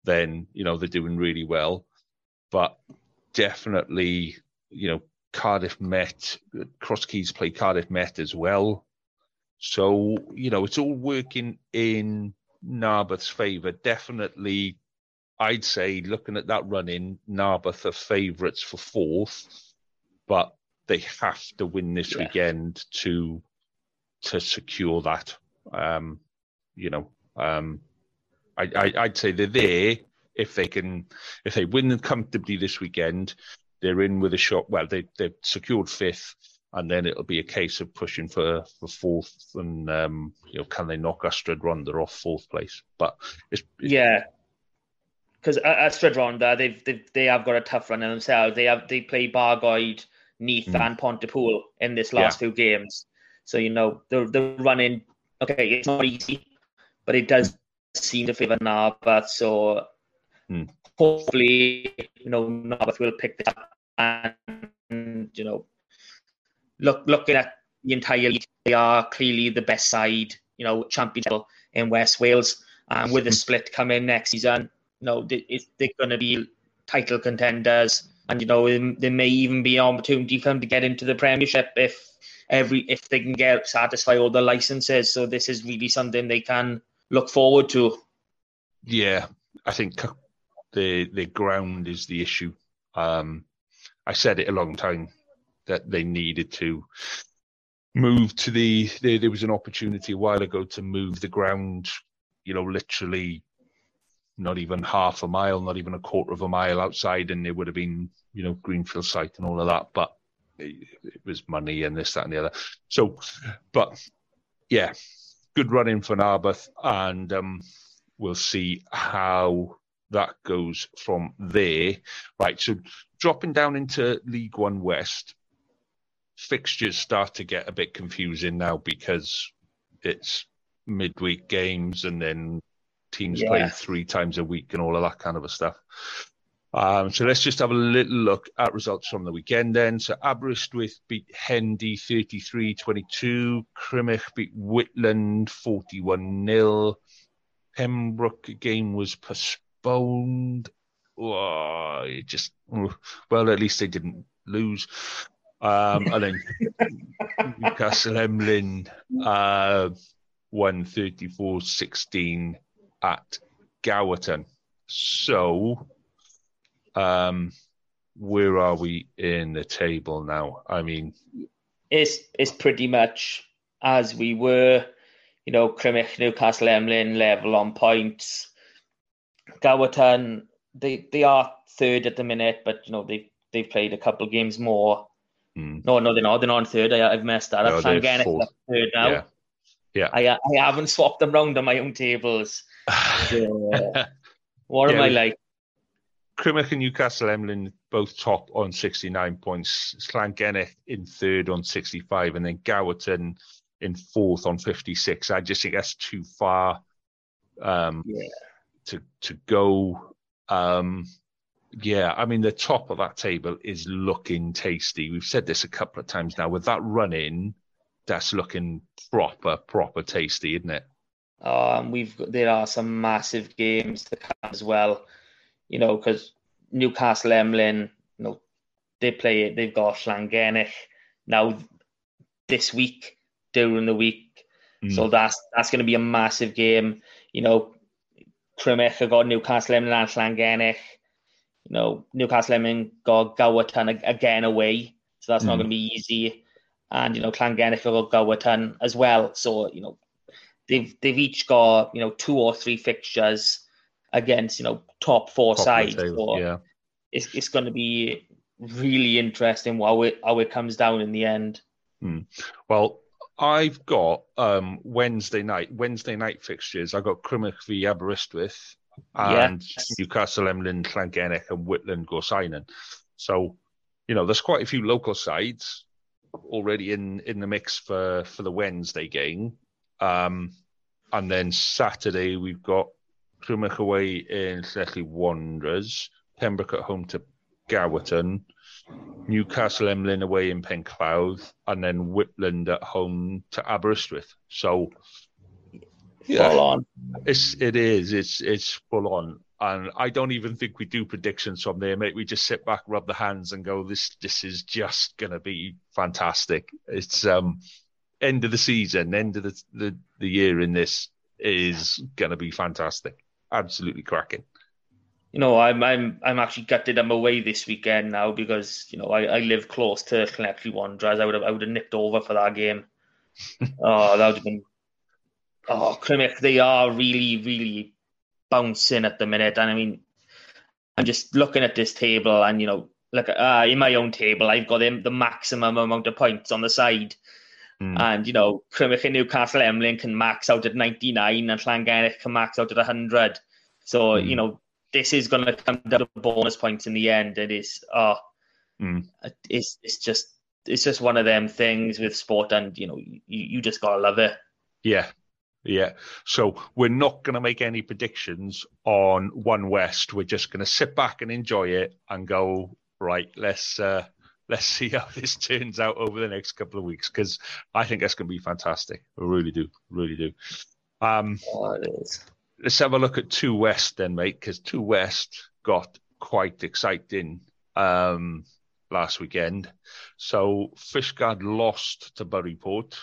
[SPEAKER 2] then, you know, they're doing really well. But definitely, you know, Cardiff Met, Cross Keys play Cardiff Met as well. So, you know, it's all working in Narberth's favour. Definitely, I'd say, looking at that run in, Narberth are favourites for fourth but they have to win this yeah. weekend to to secure that. Um, you know, um, I, I would say they're there if they can if they win comfortably this weekend. They're in with a shot. Well, they they've secured fifth, and then it'll be a case of pushing for for fourth. And um, you know, can they knock Ystrad Rhondda off fourth place? But it's,
[SPEAKER 3] it's yeah, because Ystrad Rhondda they've, they've they have got a tough run in themselves. They have they play Bargoed Neath mm. and Pontypool in this last yeah. few games. So you know the the running. Okay, it's not easy, but it does seem to favour Narberth. So
[SPEAKER 2] mm.
[SPEAKER 3] hopefully, you know, Narberth will pick this up and you know, look looking at the entire league, they are clearly the best side. You know, championship in West Wales, and with the hmm. split coming next season, you know, they, they're going to be title contenders and you know there may even be an opportunity for them to get into the Premiership if every if they can get satisfy all the licenses. So this is really something they can look forward to.
[SPEAKER 2] Yeah, I think the the ground is the issue. Um, I said it a long time that they needed to move to the, the. There was an opportunity a while ago to move the ground. You know, literally not even half a mile, not even a quarter of a mile outside, and it would have been, you know, Greenfield site and all of that. But it, it was money and this, that, and the other. So, but yeah, good running for Narberth, and um, we'll see how that goes from there. Right, so dropping down into League One West, fixtures start to get a bit confusing now because it's midweek games and then teams yeah. play three times a week and all of that kind of a stuff. Um, so let's just have a little look at results from the weekend then. So Aberystwyth beat Hendy 33-22. Crymych beat Whitland 41-0. Pembroke game was postponed. Oh, it just, well, at least they didn't lose. Um, and then Newcastle Emlyn uh, won 34 16 at Gowerton. So, um, where are we in the table now? I mean,
[SPEAKER 3] it's it's pretty much as we were. You know, Crymych, Newcastle, Emlyn level on points. Gowerton, they they are third at the minute, but you know they they've played a couple of games more. Mm. No, no, they're not. They're not on third. I, have messed that up. No, Llangennech third now.
[SPEAKER 2] Yeah. yeah.
[SPEAKER 3] I, I haven't swapped them round on my own tables. So, uh, what yeah, am I like?
[SPEAKER 2] Crymych and Newcastle Emlyn both top on 69 points. Llangennech in third on 65, and then Gowerton in fourth on 56. I just think that's too far um, yeah. to to go. Um, yeah, I mean the top of that table is looking tasty. We've said this a couple of times now. With that run in, that's looking proper, proper tasty, isn't it?
[SPEAKER 3] Um, we've got, there are some massive games to come as well. You know, because Newcastle Emlyn, you know, they play it. They've got Llangennech now this week during the week, mm. so that's that's going to be a massive game. You know, Crymych have got Newcastle Emlyn and Llangennech you know, Newcastle Emlyn got Gowerton again away, so that's mm. not going to be easy. And you know, Llangennech got Gowerton as well, so you know, they've they've each got you know two or three fixtures against you know top four top sides. So
[SPEAKER 2] yeah.
[SPEAKER 3] it's it's going to be really interesting how it how it comes down in the end.
[SPEAKER 2] Mm. Well, I've got um, Wednesday night Wednesday night fixtures. I got Crymych v Aberystwyth and. Newcastle, Emlyn, Llangennech, and Whitland go signing. So, you know, there's quite a few local sides already in in the mix for for the Wednesday game. Um, and then Saturday we've got Crymych away in Llanelli Wanderers, Pembroke at home to Gowerton, Newcastle Emlyn away in Penclawdd, and then Whitland at home to Aberystwyth. So
[SPEAKER 3] yeah. full on.
[SPEAKER 2] It's it is. It's it's full on. And I don't even think we do predictions from there, mate. We just sit back, rub the hands, and go, "This this is just gonna be fantastic." It's um end of the season, end of the the, the year in this is gonna be fantastic. Absolutely cracking.
[SPEAKER 3] You know, I'm I'm I'm actually gutted I'm away this weekend now because you know I, I live close to Llanelli Wanderers. I would have I would have nipped over for that game. oh, that would have been oh, Crymych, they are really, really bouncing at the minute. And I mean, I'm just looking at this table, and you know, look uh, in my own table, I've got them the maximum amount of points on the side. Mm. And you know, Crymych and Newcastle Emlyn can max out at 99, and Llangennech can max out at 100. So mm. you know, this is going to come down to bonus points in the end. It is, oh, mm. it's it's just it's just one of them things with sport, and you know, you, you just gotta love it.
[SPEAKER 2] Yeah, yeah. So we're not going to make any predictions on One West. We're just going to sit back and enjoy it and go, right, let's uh, let's see how this turns out over the next couple of weeks because I think that's going to be fantastic. I really do. Really do. Um,
[SPEAKER 3] oh.
[SPEAKER 2] Let's have a look at Two West then, mate, because Two West got quite exciting um, last weekend. So Fishguard lost to Burry Port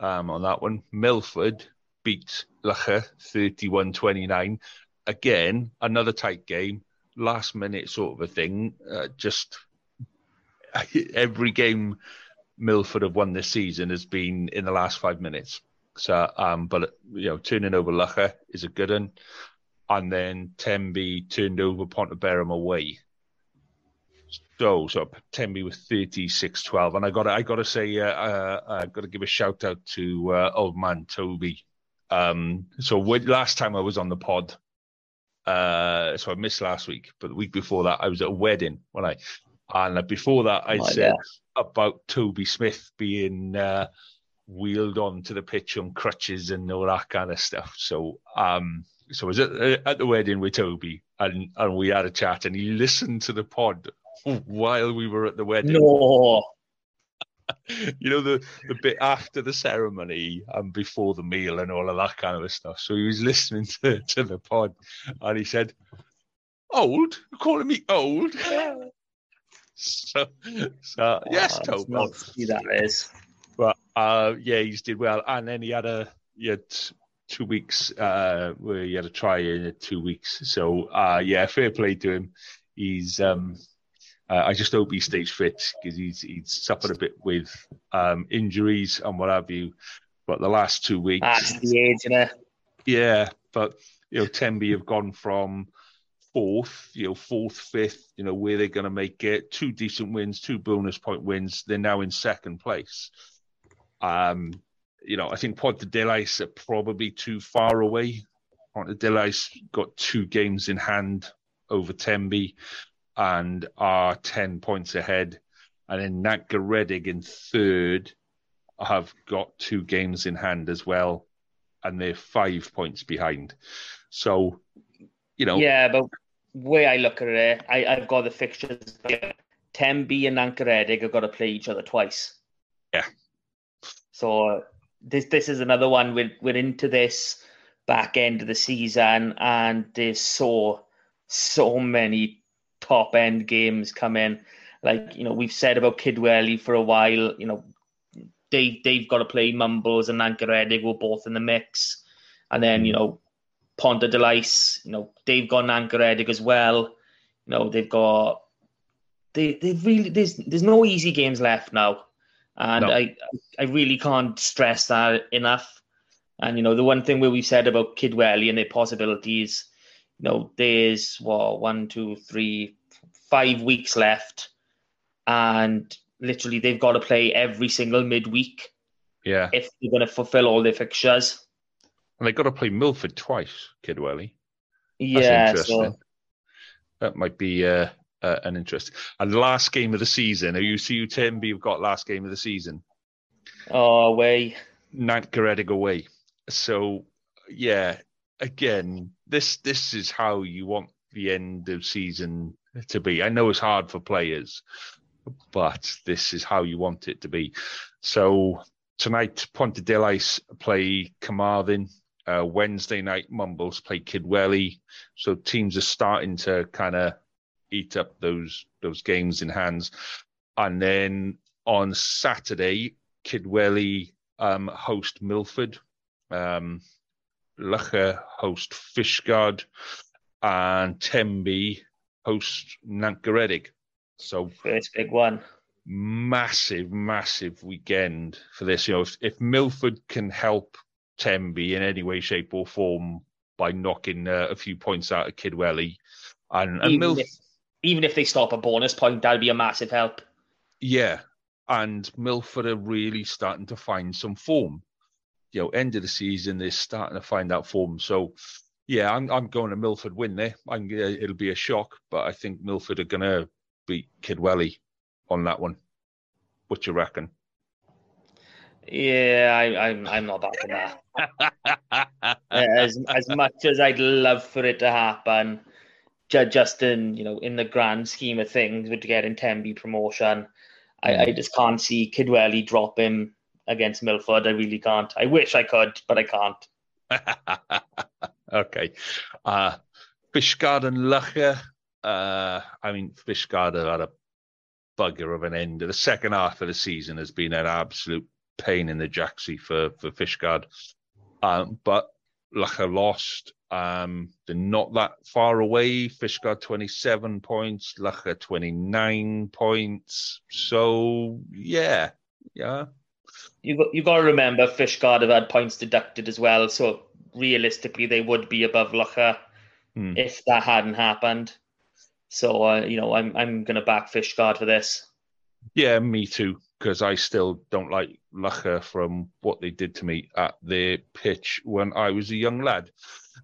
[SPEAKER 2] um, on that one. Milford beat Loughor 31 29. Again, another tight game, last minute sort of a thing. Uh, just every game Milford have won this season has been in the last five minutes. So, um, but you know, turning over Loughor is a good one, and then Tenby turned over Pontyberem away. So, so Tenby with 36-12, and I got I got to say, uh, uh, I got to give a shout out to uh, old man Toby um, so last time I was on the pod, uh, so I missed last week, but the week before that I was at a wedding when I, and before that I oh, said yeah. about Toby Smith being uh, wheeled onto the pitch on crutches and all that kind of stuff. So, um, so I was at, at the wedding with Toby, and and we had a chat, and he listened to the pod while we were at the wedding.
[SPEAKER 3] No.
[SPEAKER 2] you know the the bit after the ceremony and before the meal and all of that kind of stuff. So he was listening to, to the pod, and he said, "Old, You're calling me old." so, so yes,
[SPEAKER 3] Oh,
[SPEAKER 2] Toby.
[SPEAKER 3] not that is.
[SPEAKER 2] But uh, yeah, he's did well, and then he had a had two weeks uh, where he had a try in two weeks. So uh, yeah, fair play to him. He's um, uh, I just hope he stays fit because he's he's suffered a bit with um, injuries and what have you. But the last two weeks,
[SPEAKER 3] That's the age, you know.
[SPEAKER 2] yeah, but you know, Tenby have gone from fourth, you know, fourth, fifth, you know, where they're going to make it. Two decent wins, two bonus point wins. They're now in second place. Um, you know, I think Pontarddulais are probably too far away. Pontarddulais got two games in hand over Tenby and are 10 points ahead. And then Garedig in third have got two games in hand as well and they're five points behind. So, you know,
[SPEAKER 3] Yeah, but way I look at it, eh, I, I've got the fixtures. Tenby and Nantgaredig have got to play each other twice.
[SPEAKER 2] Yeah.
[SPEAKER 3] So this this is another one. We're we're into this back end of the season, and there's so so many top end games come in. Like you know, we've said about Kidwelly for a while. You know, they they've got to play Mumbles and Nantgaredig. We're both in the mix, and then you mm. know Pontarddulais, you know, they've got Nantgaredig as well. You know, they've got they they've really there's there's no easy games left now. And
[SPEAKER 2] No.
[SPEAKER 3] I I really can't stress that enough. And you know, the one thing where we said about Kidwelly and their possibilities, you know, there's what one, two, three, five weeks left, and literally they've got to play every single midweek
[SPEAKER 2] yeah.
[SPEAKER 3] if they're going to fulfill all their fixtures.
[SPEAKER 2] And they've got to play Milford twice, Kidwelly. That's
[SPEAKER 3] Yeah,
[SPEAKER 2] interesting.
[SPEAKER 3] so
[SPEAKER 2] That might be uh, uh, an interest. And last game of the season, are you see you Tenby you've got last game of the season?
[SPEAKER 3] oh way.
[SPEAKER 2] Nant away. So yeah, again, this this is how you want the end of season to be. I know it's hard for players, but this is how you want it to be. So tonight, Pontarddulais play Carmarthen. Uh, Wednesday night, Mumbles play Kidwelly. So teams are starting to kind of eat up those those games in hands. And then on Saturday, Kidwelly um, host Milford, um, Loughor host Fishguard, and Tenby host Nantgaredig. So
[SPEAKER 3] First big one.
[SPEAKER 2] massive, massive weekend for this. You know, if, if Milford can help Tenby in any way, shape, or form by knocking uh, a few points out of Kidwelly, and, and
[SPEAKER 3] Even
[SPEAKER 2] Milford.
[SPEAKER 3] if, even if they stop a bonus point, that'd be a massive help.
[SPEAKER 2] Yeah, and Milford are really starting to find some form. You know, end of the season, they're starting to find that form. So, yeah, I'm I'm going to Milford win there. I'm gonna, uh, it'll be a shock, but I think Milford are going to beat Kidwelly on that one. What you reckon?
[SPEAKER 3] Yeah, I, I'm I'm not backing that. as as much as I'd love for it to happen, ju- just in you know in the grand scheme of things with getting Tenby promotion, I, I mm. just can't see Kidwelly dropping him against Milford. I really can't. I wish I could, but I can't.
[SPEAKER 2] okay. Uh, Fishguard and Loughor. Uh, I mean, Fishguard have had a bugger of an end. The second half of the season has been an absolute pain in the jacksie for, for Fishguard. Um, but Loughor lost. Um, they're not that far away. Fishguard 27 points, Loughor 29 points. So, yeah, yeah.
[SPEAKER 3] You got you got to remember Fishguard have had points deducted as well, so realistically they would be above Loughor
[SPEAKER 2] Hmm.
[SPEAKER 3] if that hadn't happened. So uh, you know I'm I'm gonna back Fishguard for this.
[SPEAKER 2] Yeah, me too. Because I still don't like Loughor from what they did to me at their pitch when I was a young lad.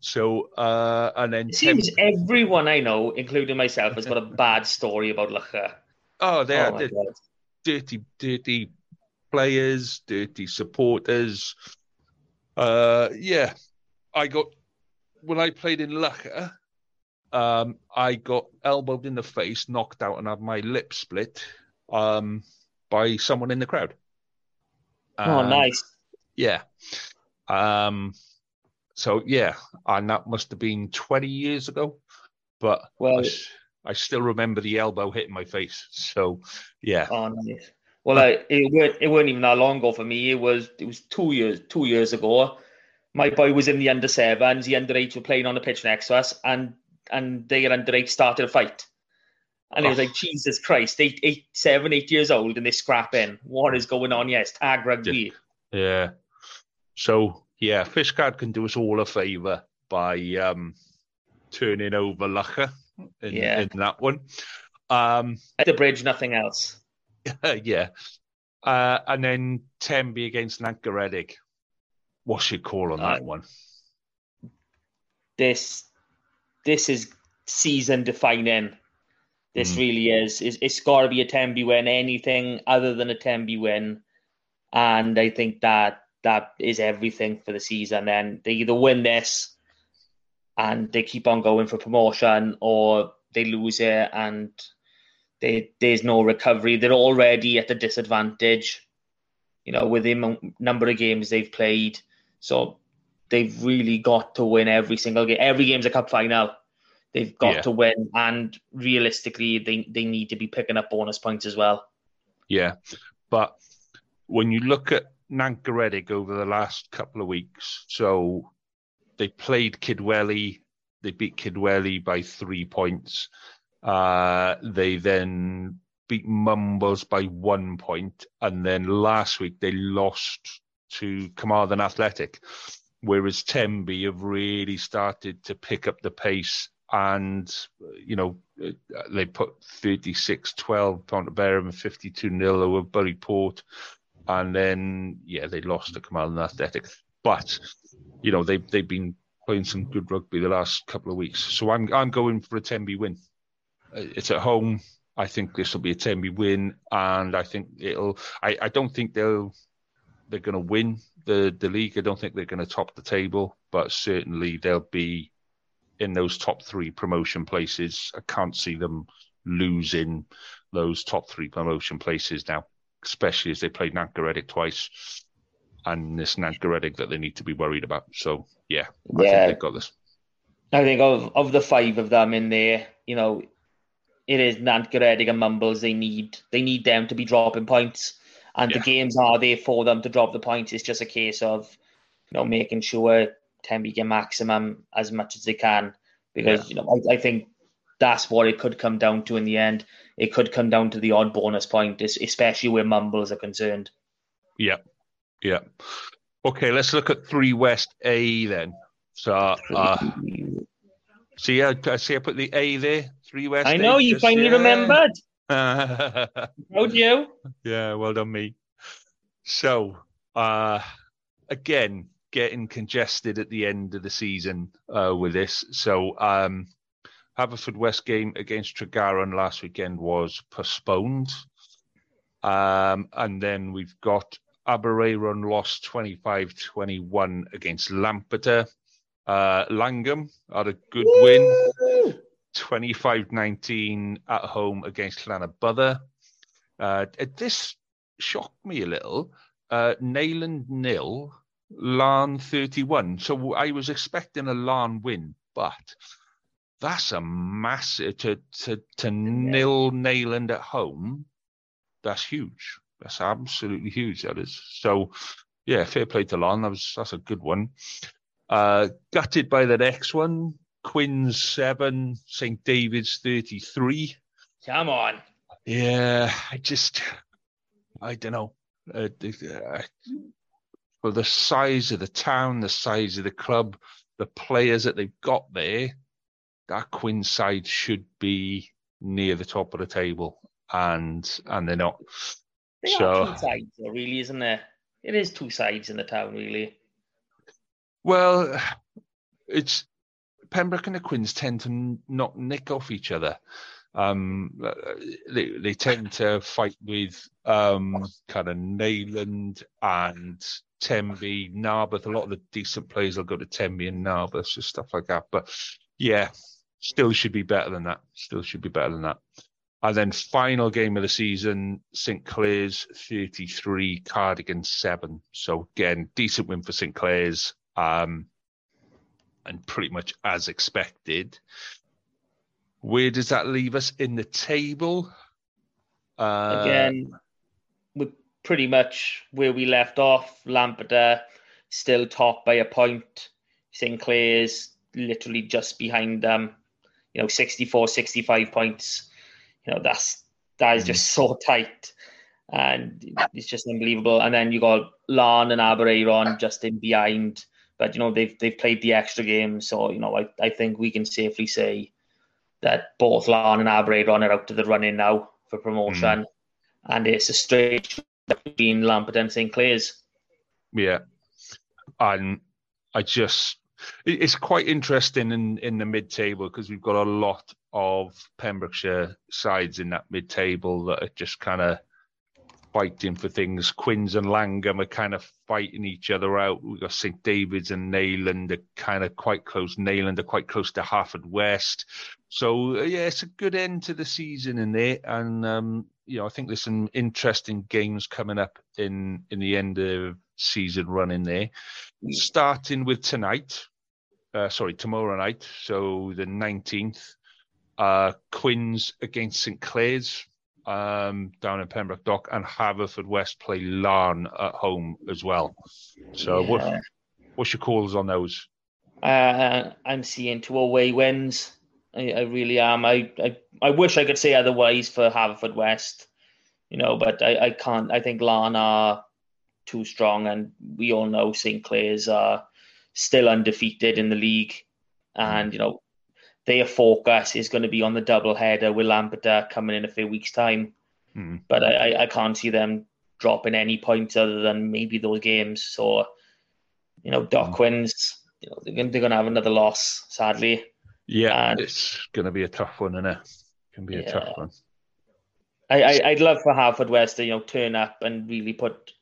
[SPEAKER 2] So, uh, and then
[SPEAKER 3] It seems everyone I know, including myself, has got a bad story about Loughor.
[SPEAKER 2] oh, they
[SPEAKER 3] oh
[SPEAKER 2] are dirty, dirty players, dirty supporters. Uh, yeah, I got when I played in Loughor. um, I got elbowed in the face, knocked out, and had my lip split um, by someone in the crowd.
[SPEAKER 3] oh, nice.
[SPEAKER 2] Yeah. Um, so yeah, and that must have been 20 years ago, but I,
[SPEAKER 3] Well,
[SPEAKER 2] s- I still remember the elbow hitting my face. So yeah,
[SPEAKER 3] oh, nice. Well, I, it weren't it weren't even that long ago for me. It was it was two years two years ago. My boy was in the under sevens. The under eights were playing on the pitch next to us, and and their under eight started a fight. And it was
[SPEAKER 2] Oh.
[SPEAKER 3] like Jesus Christ, eight, eight, seven, eight years old, and they're scrapping. What is going on? Yes, tag rugby.
[SPEAKER 2] yeah. So yeah, Fishguard can do us all a favour by um, turning over Loughor in,
[SPEAKER 3] Yeah.
[SPEAKER 2] in that one. Um,
[SPEAKER 3] At the bridge, nothing else.
[SPEAKER 2] yeah. Uh, and then Tenby against Nantgaredig. What's your call on that
[SPEAKER 3] Uh,
[SPEAKER 2] one?
[SPEAKER 3] This this is season defining. This
[SPEAKER 2] Mm.
[SPEAKER 3] really is. It's, it's got to be a Tenby win. Anything other than a Tenby win, and I think that that is everything for the season. Then they either win this, and they keep on going for promotion, or they lose it and they, there's no recovery. They're already at a disadvantage, you know, with the number of games they've played. So they've really got to win every single game. Every game's a cup final. They've got
[SPEAKER 2] Yeah.
[SPEAKER 3] to win, and realistically, they they need to be picking up bonus points as well.
[SPEAKER 2] Yeah. But when you look at Nantgaredig over the last couple of weeks, so they played Kidwelly, they beat Kidwelly by three points. Uh, they then beat Mumbles by one point, and then last week they lost to Carmarthen Athletic, whereas Tenby have really started to pick up the pace and you know they put 36-12 Pontyberem and 52 0 over Burry Port, and then yeah they lost to Carmarthen Athletic, but you know they they've been playing some good rugby the last couple of weeks, so I'm I'm going for a Tenby win. Uh, It's at home. I think this will be a Tenby win, and I think it'll. I, I don't think they'll they're going to win the the league. I don't think they're going to top the table, but certainly they'll be in those top three promotion places. I can't see them losing those top three promotion places now, especially as they played Nantgaredig twice, and this Nantgaredig that they need to be worried about. So yeah, I
[SPEAKER 3] Yeah.
[SPEAKER 2] think they've got this.
[SPEAKER 3] I think of of the five of them in there, you know, it is Nantgaredig and Mumbles. They need they need them to be dropping points, and
[SPEAKER 2] Yeah.
[SPEAKER 3] the games are there for them to drop the points. It's just a case of you know making sure Tenby get maximum as much as they can, because you know I, I think that's what it could come down to in the end. It could come down to the odd bonus point, especially where Mumbles are concerned.
[SPEAKER 2] Yeah, yeah. Okay, let's look at three West A then. So, uh, see, I, I see, I put the A there. Three West.
[SPEAKER 3] I know
[SPEAKER 2] A,
[SPEAKER 3] you finally
[SPEAKER 2] yeah.
[SPEAKER 3] remembered.
[SPEAKER 2] yeah,
[SPEAKER 3] of you.
[SPEAKER 2] well done, me. So, uh, again, getting congested at the end of the season uh, with this. So, um, Haverfordwest game against Tregaron last weekend was postponed. Um, and then we've got Aberaeron lost 25 21 against Lampeter. Uh, Langham had a good win. 25 19 at home against Llanybydder. Uh, this shocked me a little. Uh, Neyland nil, Laugharne 31. So I was expecting a Laugharne win, but that's a massive to to to nil Neyland at home. That's huge. That's absolutely huge. That is. So yeah, fair play to Laugharne. That was that's a good one. Uh, gutted by the next one. Quins seven, St David's thirty three.
[SPEAKER 3] Come on.
[SPEAKER 2] Yeah, I just, I don't know. Uh, uh, for the size of the town, the size of the club, the players that they've got there, that Quinn side should be near the top of the table, and and they're not.
[SPEAKER 3] There
[SPEAKER 2] So-
[SPEAKER 3] are two sides, though, really, isn't there? It is two sides in the town, really.
[SPEAKER 2] Well, it's Pembroke and the Quins tend to not nick off each other. Um, they they tend to fight with um, kind of Neyland and Tenby, Narberth. A lot of the decent players will go to Tenby and Narberth and stuff like that. But yeah, Still should be better than that. Still should be better than that. And then final game of the season, St Clears 33, Cardigan 7. So again, decent win for St Clears. Um, and pretty much as expected. Where does that leave us in the table?
[SPEAKER 3] Uh, again, we're pretty much where we left off. Lampeter still top by a point. St Clears literally just behind them. You know, 64, 65 points you know that's that is just so tight and it's just unbelievable. And then you got Laugharne and Aberaeron just in behind, but you know they've they've played the extra game, so you know I, I think we can safely say that both Laugharne and Aberaeron are out to the running now for promotion, mm. and it's a straight between Lampeter and St Clears.
[SPEAKER 2] Yeah, and I just it's quite interesting in in the mid table because we've got a lot of Pembrokeshire sides in that mid table that are just kind of fighting for things. Quins and Langham are kind of fighting each other out. We've got St David's and Neyland are kind of quite close. Neyland are quite close to Haverfordwest. So, uh, yeah, it's a good end to the season in there. And, um, you know, I think there's some interesting games coming up in, in the end of season run in there. Starting with tonight, uh, sorry, tomorrow night, so the 19th, uh, Quins against St Clears um, down in Pembroke Dock, and Haverfordwest play Laugharne at home as well. So, yeah. what, what's your calls on those?
[SPEAKER 3] Uh, I'm seeing two away wins. I, I really am. I, I, I wish I could say otherwise for Haverfordwest, you know, but I, I can't. I think Laugharne are too strong, and we all know St Clears are still undefeated in the league, and you know their focus is going to be on the double header with Lampeter coming in a few weeks' time. Mm. But I, I can't see them dropping any points other than maybe those games. So, you know, Dock mm. wins. You know, they're going, to have another loss, sadly.
[SPEAKER 2] Yeah, and, it's going to be a tough one, isn't it? It can be yeah. a tough one.
[SPEAKER 3] I, would love for Haverfordwest to, you know, turn up and really put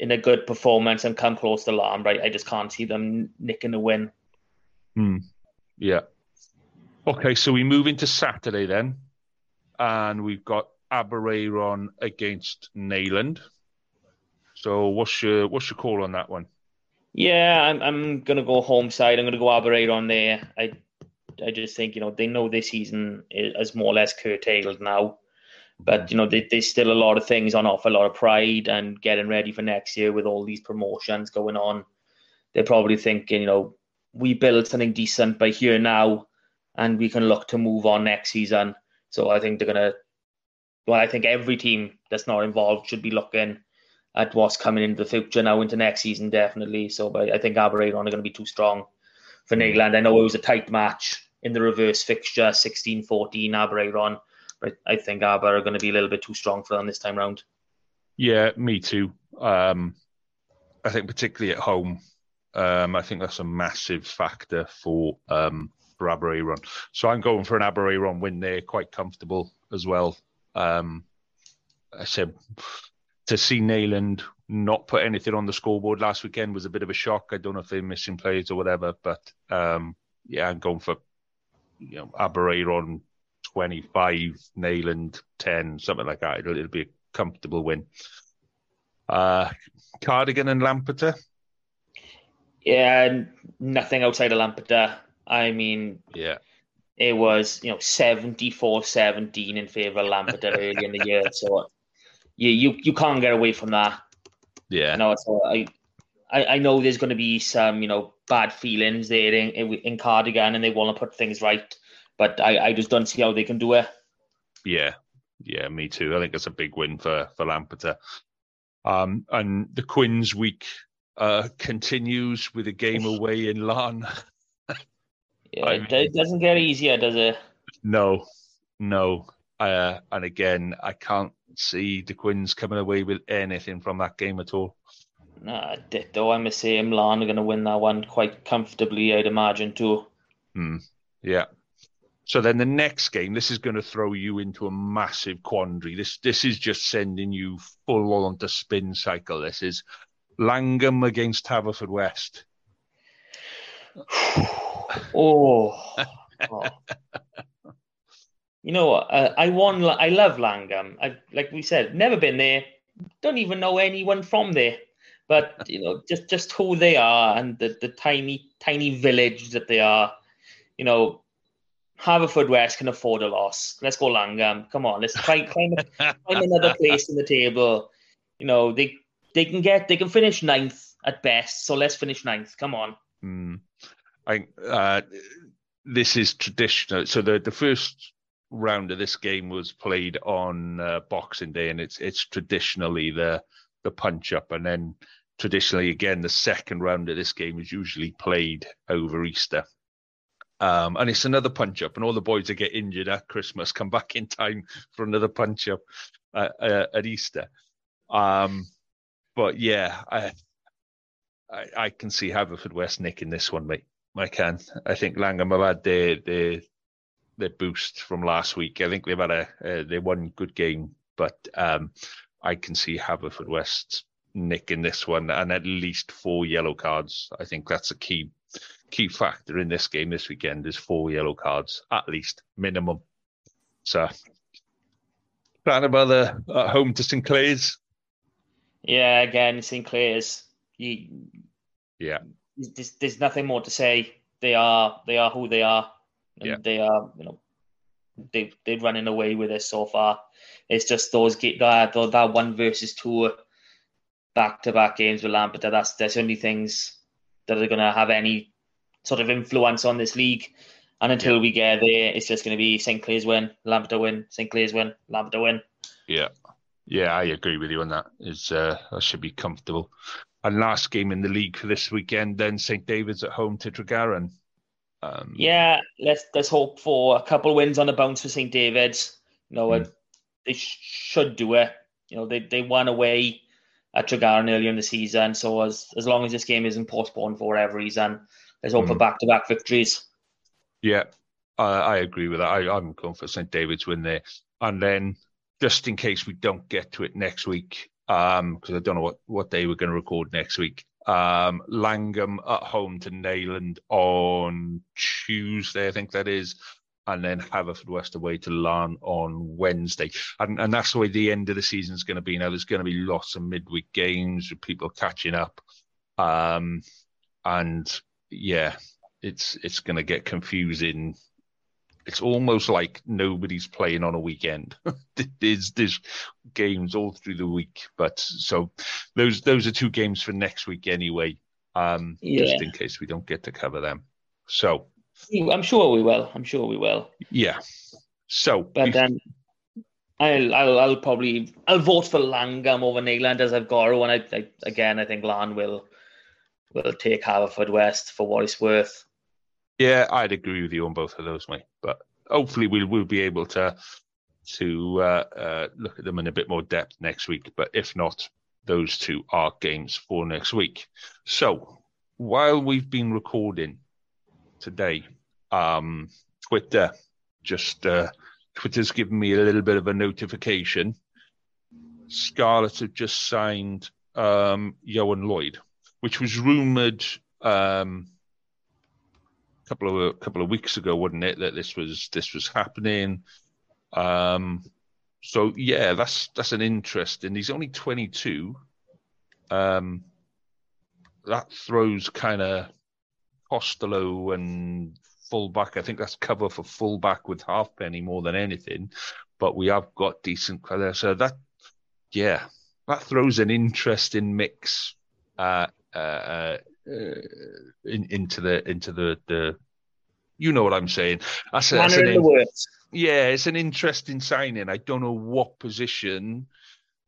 [SPEAKER 3] in a good performance and come close to Laugharne, right? I just can't see them nicking a win.
[SPEAKER 2] Hmm. Yeah, Okay, so we move into Saturday then, and we've got Aberaeron against Neyland. So what's your what's your call on that one?
[SPEAKER 3] Yeah, I'm I'm gonna go home side. I'm gonna go Aberaeron there. I I just think you know they know this season is more or less curtailed now, but you know there's still a lot of things on offer, a lot of pride, and getting ready for next year with all these promotions going on. They're probably thinking, you know, we built something decent by here now and we can look to move on next season. So I think they're gonna. Well, I think every team that's not involved should be looking at what's coming into the future now into next season, definitely. So, but I think Aberaeron are going to be too strong for Neyland. I know it was a tight match in the reverse fixture, 16-14 Aberaeron, but I think Aber are going to be a little bit too strong for them this time round.
[SPEAKER 2] Yeah, me too. Um, I think particularly at home, um, I think that's a massive factor for um, for Aberaeron. So I'm going for an Aberaeron win there, quite comfortable as well. Um, I said to see Neyland not put anything on the scoreboard last weekend was a bit of a shock. I don't know if they're missing players or whatever, but um, yeah, I'm going for you know Aberaeron 25, Neyland 10, something like that. It'll, it'll be a comfortable win. Uh, Cardigan and Lampeter.
[SPEAKER 3] Yeah, nothing outside of Lampeter. I mean,
[SPEAKER 2] yeah,
[SPEAKER 3] it was you know 74-17 in favour of Lampeter early in the year. So you you you can't get away from that.
[SPEAKER 2] Yeah.
[SPEAKER 3] Know, so I, I I know there's going to be some you know bad feelings there in, in Cardigan, and they want to put things right, but I I just don't see how they can do it.
[SPEAKER 2] Yeah, yeah, me too. I think it's a big win for for Lampeter. Um, and the Quins week uh, continues with a game away in Laugharne.
[SPEAKER 3] Yeah, I mean, it doesn't get easier, does it?
[SPEAKER 2] No, no. Uh, and again, I can't see the Quins coming away with anything from that game at all.
[SPEAKER 3] Nah, ditto. I'm the same. Laugharne are going to win that one quite comfortably, I'd imagine, too.
[SPEAKER 2] Hmm. Yeah. So then the next game, this is going to throw you into a massive quandary. This this is just sending you full on to spin cycle. This is Langham against Haverfordwest.
[SPEAKER 3] Oh, oh. You know what? Uh, I won. I love Langham. I like we said, never been there. Don't even know anyone from there. But you know, just just who they are and the, the tiny tiny village that they are. You know, Haverfordwest can afford a loss. Let's go Langham. Come on, let's try find, another place in the table. You know, they they can get they can finish ninth at best. So let's finish ninth. Come on.
[SPEAKER 2] Mm. I uh, this is traditional. So the the first round of this game was played on uh, Boxing Day, and it's it's traditionally the the punch up, and then traditionally again the second round of this game is usually played over Easter. Um, and it's another punch up, and all the boys that get injured at Christmas come back in time for another punch up uh, uh, at Easter. Um, but yeah, I, I, I can see Haverfordwest nicking this one, mate. I can. I think Llangwm have had their their their boost from last week. I think they've had a uh, they won good game, but um, I can see Haverfordwest nicking this one and at least four yellow cards. I think that's a key key factor in this game this weekend is four yellow cards at least minimum. So Llanybydder at home to St Clears.
[SPEAKER 3] Yeah, again, St Clears. You,
[SPEAKER 2] yeah,
[SPEAKER 3] there's, there's nothing more to say. They are they are who they are. And
[SPEAKER 2] yeah.
[SPEAKER 3] they are you know they they're running away with it so far. It's just those get that that one versus two back to back games with Lampeter. That's that's the only things that are going to have any sort of influence on this league. And until we get there, it's just going to be St Clears win, Lampeter win, St Clears win, Lampeter win.
[SPEAKER 2] Yeah, yeah, I agree with you on that. Is uh, that should be comfortable. And last game in the league for this weekend, then St David's at home to Tregaron.
[SPEAKER 3] Um, yeah, let's let's hope for a couple of wins on the bounce for St David's. You know, mm. they sh- should do it. You know, they they won away at Tregaron earlier in the season. So as as long as this game isn't postponed for whatever reason, let's hope mm. for back to back victories.
[SPEAKER 2] Yeah, I, I agree with that. I, I'm going for St David's win there, and then just in case we don't get to it next week, because um, I don't know what what day we're going to record next week um, Llangwm at home to Neyland on Tuesday, I think that is, and then Haverfordwest away to Laugharne on Wednesday. And, and that's the way the end of the season is going to be. Now, there's going to be lots of midweek games with people catching up. Um, and yeah, it's it's going to get confusing it's almost like nobody's playing on a weekend. there's there's games all through the week, but so those those are two games for next week anyway. Um, yeah. just in case we don't get to cover them. So
[SPEAKER 3] I'm sure we will. I'm sure we will.
[SPEAKER 2] Yeah. So,
[SPEAKER 3] but then um, I'll, I'll I'll probably I'll vote for Llangwm over Neyland as I've got, and I, I again I think Laugharne will will take Haverfordwest for what it's worth.
[SPEAKER 2] Yeah, I'd agree with you on both of those, mate. Hopefully we'll we'll be able to to uh, uh, look at them in a bit more depth next week. But if not, those two are games for next week. So while we've been recording today, um, Twitter just uh, Twitter's given me a little bit of a notification. Scarlet have just signed um, Ioan Lloyd, which was rumored. Um, couple of a couple of weeks ago, wasn't it, that this was this was happening? Um, so yeah, that's that's an interesting. He's only 22. Um, that throws kind of Costelow and fullback. I think that's cover for fullback with Halfpenny more than anything. But we have got decent colour, so that yeah, that throws an interesting mix. Uh, uh, uh, in, into the into the the you know what I'm saying. That's, that's
[SPEAKER 3] an, in.
[SPEAKER 2] Yeah, it's an interesting signing. I don't know what position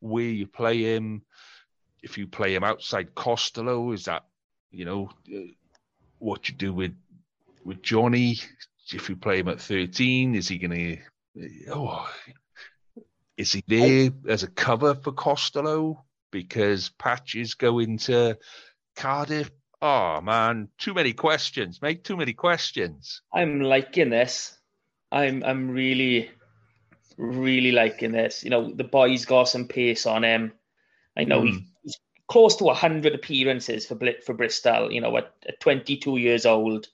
[SPEAKER 2] where you play him. If you play him outside Costelow, is that you know uh, what you do with with Johnny? If you play him at 13, is he going to? Oh, is he there as a cover for Costelow because Patches go into Cardiff? Oh man, too many questions, mate. Too many questions.
[SPEAKER 3] I'm liking this. I'm I'm really, really liking this. You know, the boy's got some pace on him. I know mm. he's close to hundred appearances for for Bristol. You know, at, at 22 years old,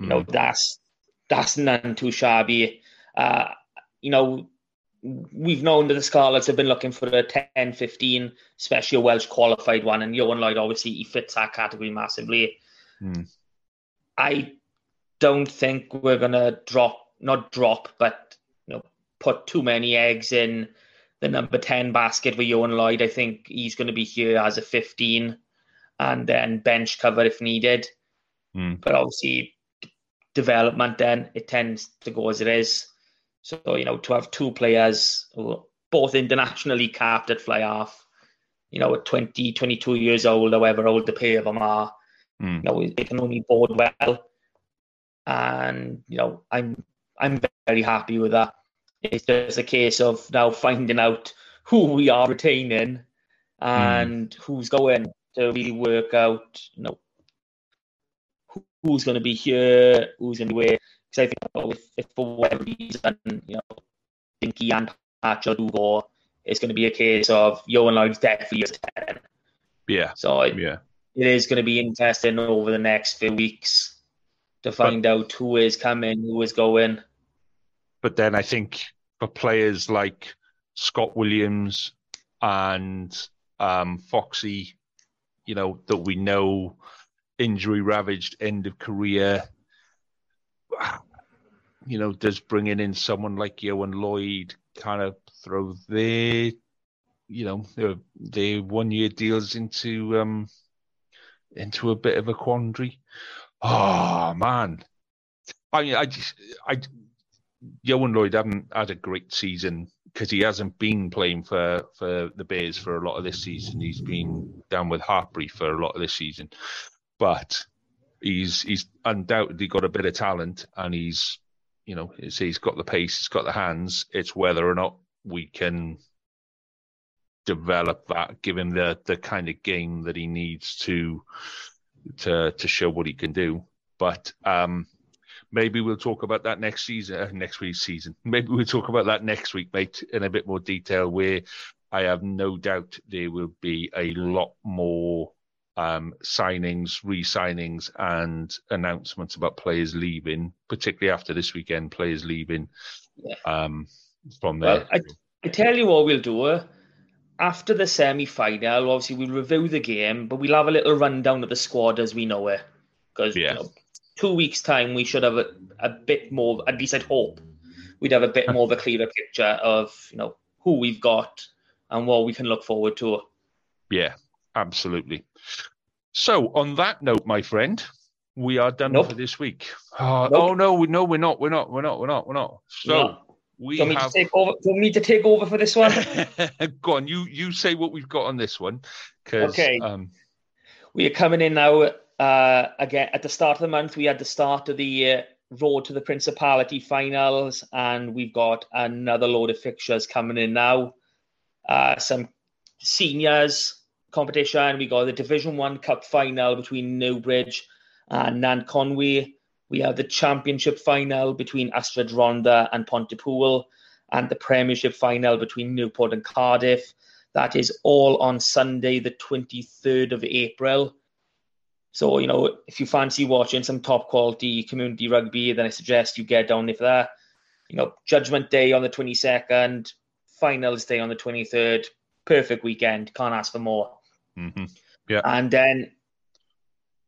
[SPEAKER 3] you mm. know hmm. that's that's none too shabby. Uh, you know, we've known that the Scarlets have been looking for a 10 15, especially a Welsh qualified one. And Ioan Lloyd, obviously, he fits that category massively.
[SPEAKER 2] Mm.
[SPEAKER 3] I don't think we're going to drop, not drop, but you know, put too many eggs in the number 10 basket with Ioan Lloyd. I think he's going to be here as a 15 and then bench cover if needed.
[SPEAKER 2] Mm.
[SPEAKER 3] But obviously, development then it tends to go as it is. So, you know, to have two players both internationally capped at fly half, you know, at 20, 22 years old, however old the pair of them are,
[SPEAKER 2] mm.
[SPEAKER 3] you know, it can only bode well. And, you know, I'm I'm very happy with that. It's just a case of now finding out who we are retaining and mm. who's going to really work out, you know, who's going to be here, who's going to be where. Because I think you know, if, if, for whatever reason, you know, Dinky and Patch do go, it's going to be a case of Ioan Lloyd's definitely is 10.
[SPEAKER 2] Yeah.
[SPEAKER 3] So it,
[SPEAKER 2] yeah.
[SPEAKER 3] it is going to be interesting over the next few weeks to find but, out who is coming, who is going.
[SPEAKER 2] But then I think for players like Scott Williams and um, Foxy, you know, that we know injury ravaged end of career. You know, does bringing in someone like Ioan Lloyd kind of throw their, you know, their, their one year deals into um into a bit of a quandary? Oh man, I mean, I just, I, Ioan Lloyd haven't had a great season because he hasn't been playing for, for the Bears for a lot of this season. He's been down with Hartpury for a lot of this season but he's he's undoubtedly got a bit of talent, and he's you know he's got the pace, he's got the hands. It's whether or not we can develop that, give him the the kind of game that he needs to to to show what he can do. But um, maybe we'll talk about that next season, uh, next week's season. Maybe we'll talk about that next week, mate, in a bit more detail. Where I have no doubt there will be a lot more um, signings, re-signings, and announcements about players leaving, particularly after this weekend, players leaving yeah. um, from there.
[SPEAKER 3] Well, I, I, tell you what we'll do. After the semi-final, obviously we'll review the game, but we'll have a little rundown of the squad as we know it. Because yeah. you know, two weeks' time, we should have a, a bit more. At least I'd hope we'd have a bit more of a clearer picture of you know who we've got and what we can look forward to.
[SPEAKER 2] Yeah, absolutely. So, on that note, my friend, we are done nope. for this week. Oh, nope. oh no, no, we're not. We're not. We're not. We're not. We're not. So. No. We
[SPEAKER 3] you,
[SPEAKER 2] have...
[SPEAKER 3] me to take over, do you me to take over for this one?
[SPEAKER 2] Go on, you you say what we've got on this one. Okay. Um...
[SPEAKER 3] We are coming in now uh, again at the start of the month. We had the start of the uh, road to the Principality finals, and we've got another load of fixtures coming in now. Uh, some seniors, competition. We got the Division One Cup final between Newbridge and Nant Conwy. We have the Championship final between Ystrad Rhondda and Pontypool, and the Premiership final between Newport and Cardiff. That is all on Sunday, the 23rd of April. So, you know, if you fancy watching some top quality community rugby, then I suggest you get down there for that. You know, Judgment Day on the 22nd, Finals Day on the 23rd. Perfect weekend. Can't ask for more.
[SPEAKER 2] Mm-hmm. Yeah.
[SPEAKER 3] And then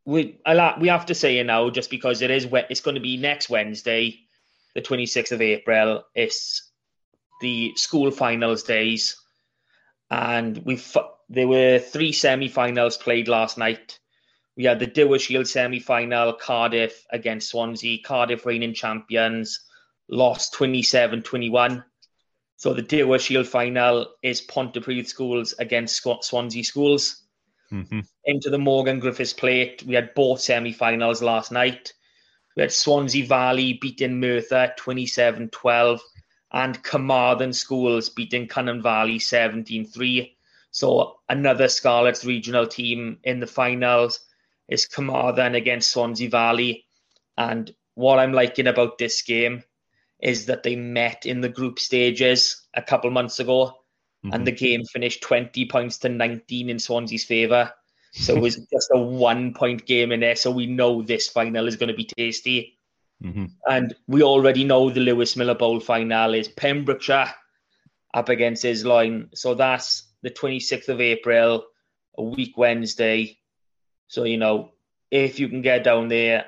[SPEAKER 3] we I we have to say it now just because it is it's going to be next Wednesday, the 26th of April. It's the school finals days, and we there were three semi-finals played last night. We had the Dewar Shield semi-final, Cardiff against Swansea. Cardiff reigning champions lost 27-21. So the Dewar Shield final is Pontypridd Schools against Swansea Schools.
[SPEAKER 2] Mm-hmm.
[SPEAKER 3] Into the Morgan Griffiths Plate, we had both semi-finals last night. We had Swansea Valley beating Merthyr 27-12 and Carmarthen Schools beating Cynon Valley 17-3. So another Scarlets regional team in the finals is Carmarthen against Swansea Valley. And what I'm liking about this game is that they met in the group stages a couple months ago, mm-hmm. and the game finished 20 points to 19 in Swansea's favour. So it was just a one point game in there. So we know this final is going to be tasty.
[SPEAKER 2] Mm-hmm.
[SPEAKER 3] And we already know the Lewis Miller Bowl final is Pembrokeshire up against Isloin. So that's the 26th of April, a week Wednesday. So, you know, if you can get down there,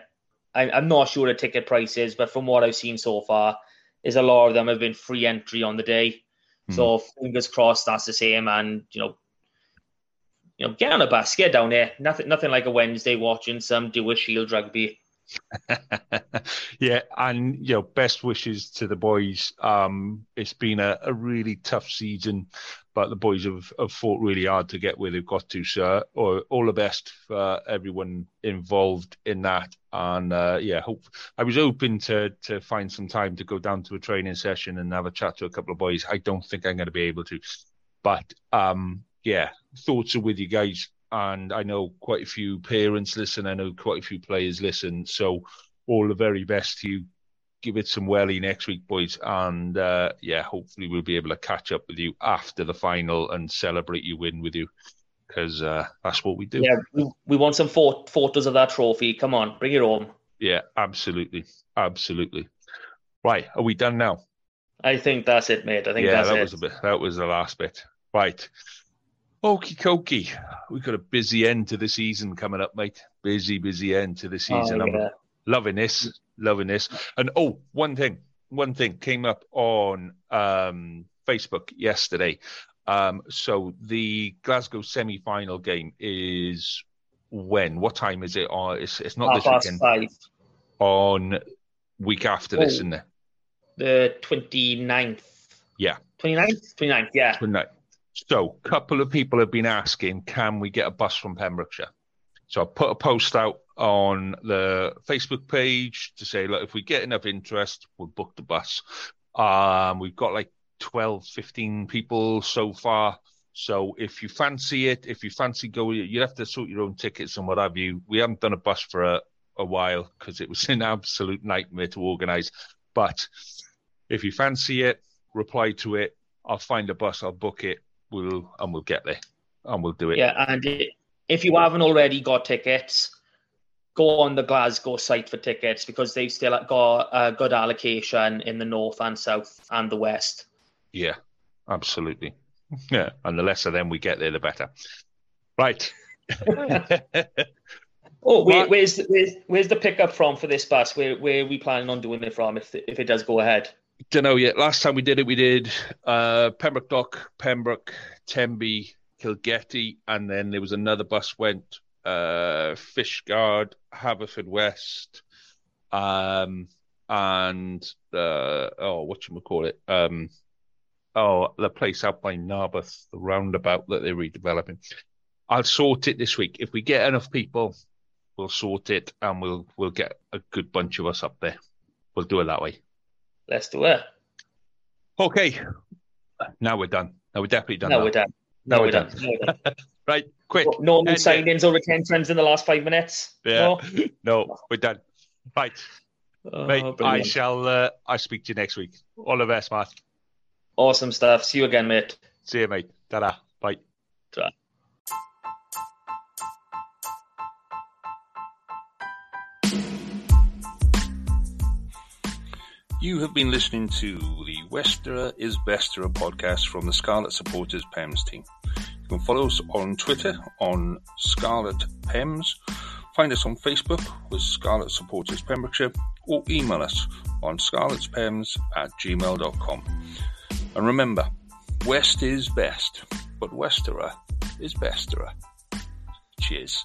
[SPEAKER 3] I, am not sure the ticket prices, but from what I've seen so far, is a lot of them have been free entry on the day. Mm. So fingers crossed that's the same. And, you know, you know, get on a bus, get down there. Nothing nothing like a Wednesday watching some Dewar Shield rugby.
[SPEAKER 2] yeah, and you know, best wishes to the boys. Um, it's been a, a really tough season, but the boys have, have fought really hard to get where they've got to. So, or, all the best for everyone involved in that. And uh, yeah, hope I was hoping to to find some time to go down to a training session and have a chat to a couple of boys. I don't think I'm going to be able to, but um, yeah, thoughts are with you guys and I know quite a few parents listen. I know quite a few players listen. So all the very best to you. Give it some welly next week, boys, and uh, yeah, hopefully we'll be able to catch up with you after the final and celebrate your win with you because uh, that's what we do.
[SPEAKER 3] Yeah, we, we want some photos of that trophy. Come on, bring it home.
[SPEAKER 2] Yeah, absolutely, absolutely. Right, are we done now?
[SPEAKER 3] I think that's it, mate. I think
[SPEAKER 2] yeah,
[SPEAKER 3] that
[SPEAKER 2] it. was a bit. That was the last bit. Right. Okie dokie. We've got a busy end to the season coming up, mate. Busy, busy end to the season.
[SPEAKER 3] Oh, yeah.
[SPEAKER 2] I'm loving this, loving this. And oh, one thing, one thing came up on um, Facebook yesterday. Um, so the Glasgow semi-final game is when? What time is it? Oh, it's it's not
[SPEAKER 3] Half
[SPEAKER 2] this weekend.
[SPEAKER 3] Five.
[SPEAKER 2] On week after oh, this, isn't it?
[SPEAKER 3] The 29th.
[SPEAKER 2] Yeah.
[SPEAKER 3] 29th? 29th, yeah.
[SPEAKER 2] 29th. So, a couple of people have been asking, can we get a bus from Pembrokeshire? So I put a post out on the Facebook page to say, look, if we get enough interest, we'll book the bus. Um, we've got like 12, 15 people so far. So if you fancy it, if you fancy going, you have to sort your own tickets and what have you. We haven't done a bus for a, a while because it was an absolute nightmare to organise. But if you fancy it, reply to it. I'll find a bus, I'll book it, we'll and we'll get there and we'll do it.
[SPEAKER 3] Yeah, and if you haven't already got tickets, go on the Glasgow site for tickets because they've still got a good allocation in the north and south and the west.
[SPEAKER 2] Yeah, absolutely. Yeah, and the less of them we get there, the better. Right.
[SPEAKER 3] oh, where's, where's where's the pickup from for this bus? Where where are we planning on doing it from if if it does go ahead?
[SPEAKER 2] Don't know yet. Last time we did it, we did uh, Pembroke Dock, Pembroke, Tenby, Kilgetty, and then there was another bus went uh, Fishguard, Haverfordwest, um, and uh, oh, what you call it? Um, oh, the place out by Narberth, the roundabout that they're redeveloping. I'll sort it this week. If we get enough people, we'll sort it, and we'll we'll get a good bunch of us up there. We'll do it that way.
[SPEAKER 3] Let's do it.
[SPEAKER 2] Okay. Now we're done. Now we're definitely done.
[SPEAKER 3] Now, we're done. Now, now we're, done. done.
[SPEAKER 2] we're done. right, quick.
[SPEAKER 3] No new signings or retentions in the last five minutes.
[SPEAKER 2] Yeah. No, no we're done. Right. Oh, Mate, I shall. Uh, I speak to you next week. All the best, Matt.
[SPEAKER 3] Awesome stuff. See you again, mate.
[SPEAKER 2] See you, mate. Ta-da. Bye.
[SPEAKER 3] Ta-da.
[SPEAKER 4] You have been listening to the Westerer is Besterer podcast from the Scarlet Supporters PEMS team. You can follow us on Twitter on Scarlet PEMS, find us on Facebook with Scarlet Supporters Pembrokeshire, or email us on scarletspems at gmail.com. And remember, West is best, but Westerer is Besterer. Cheers.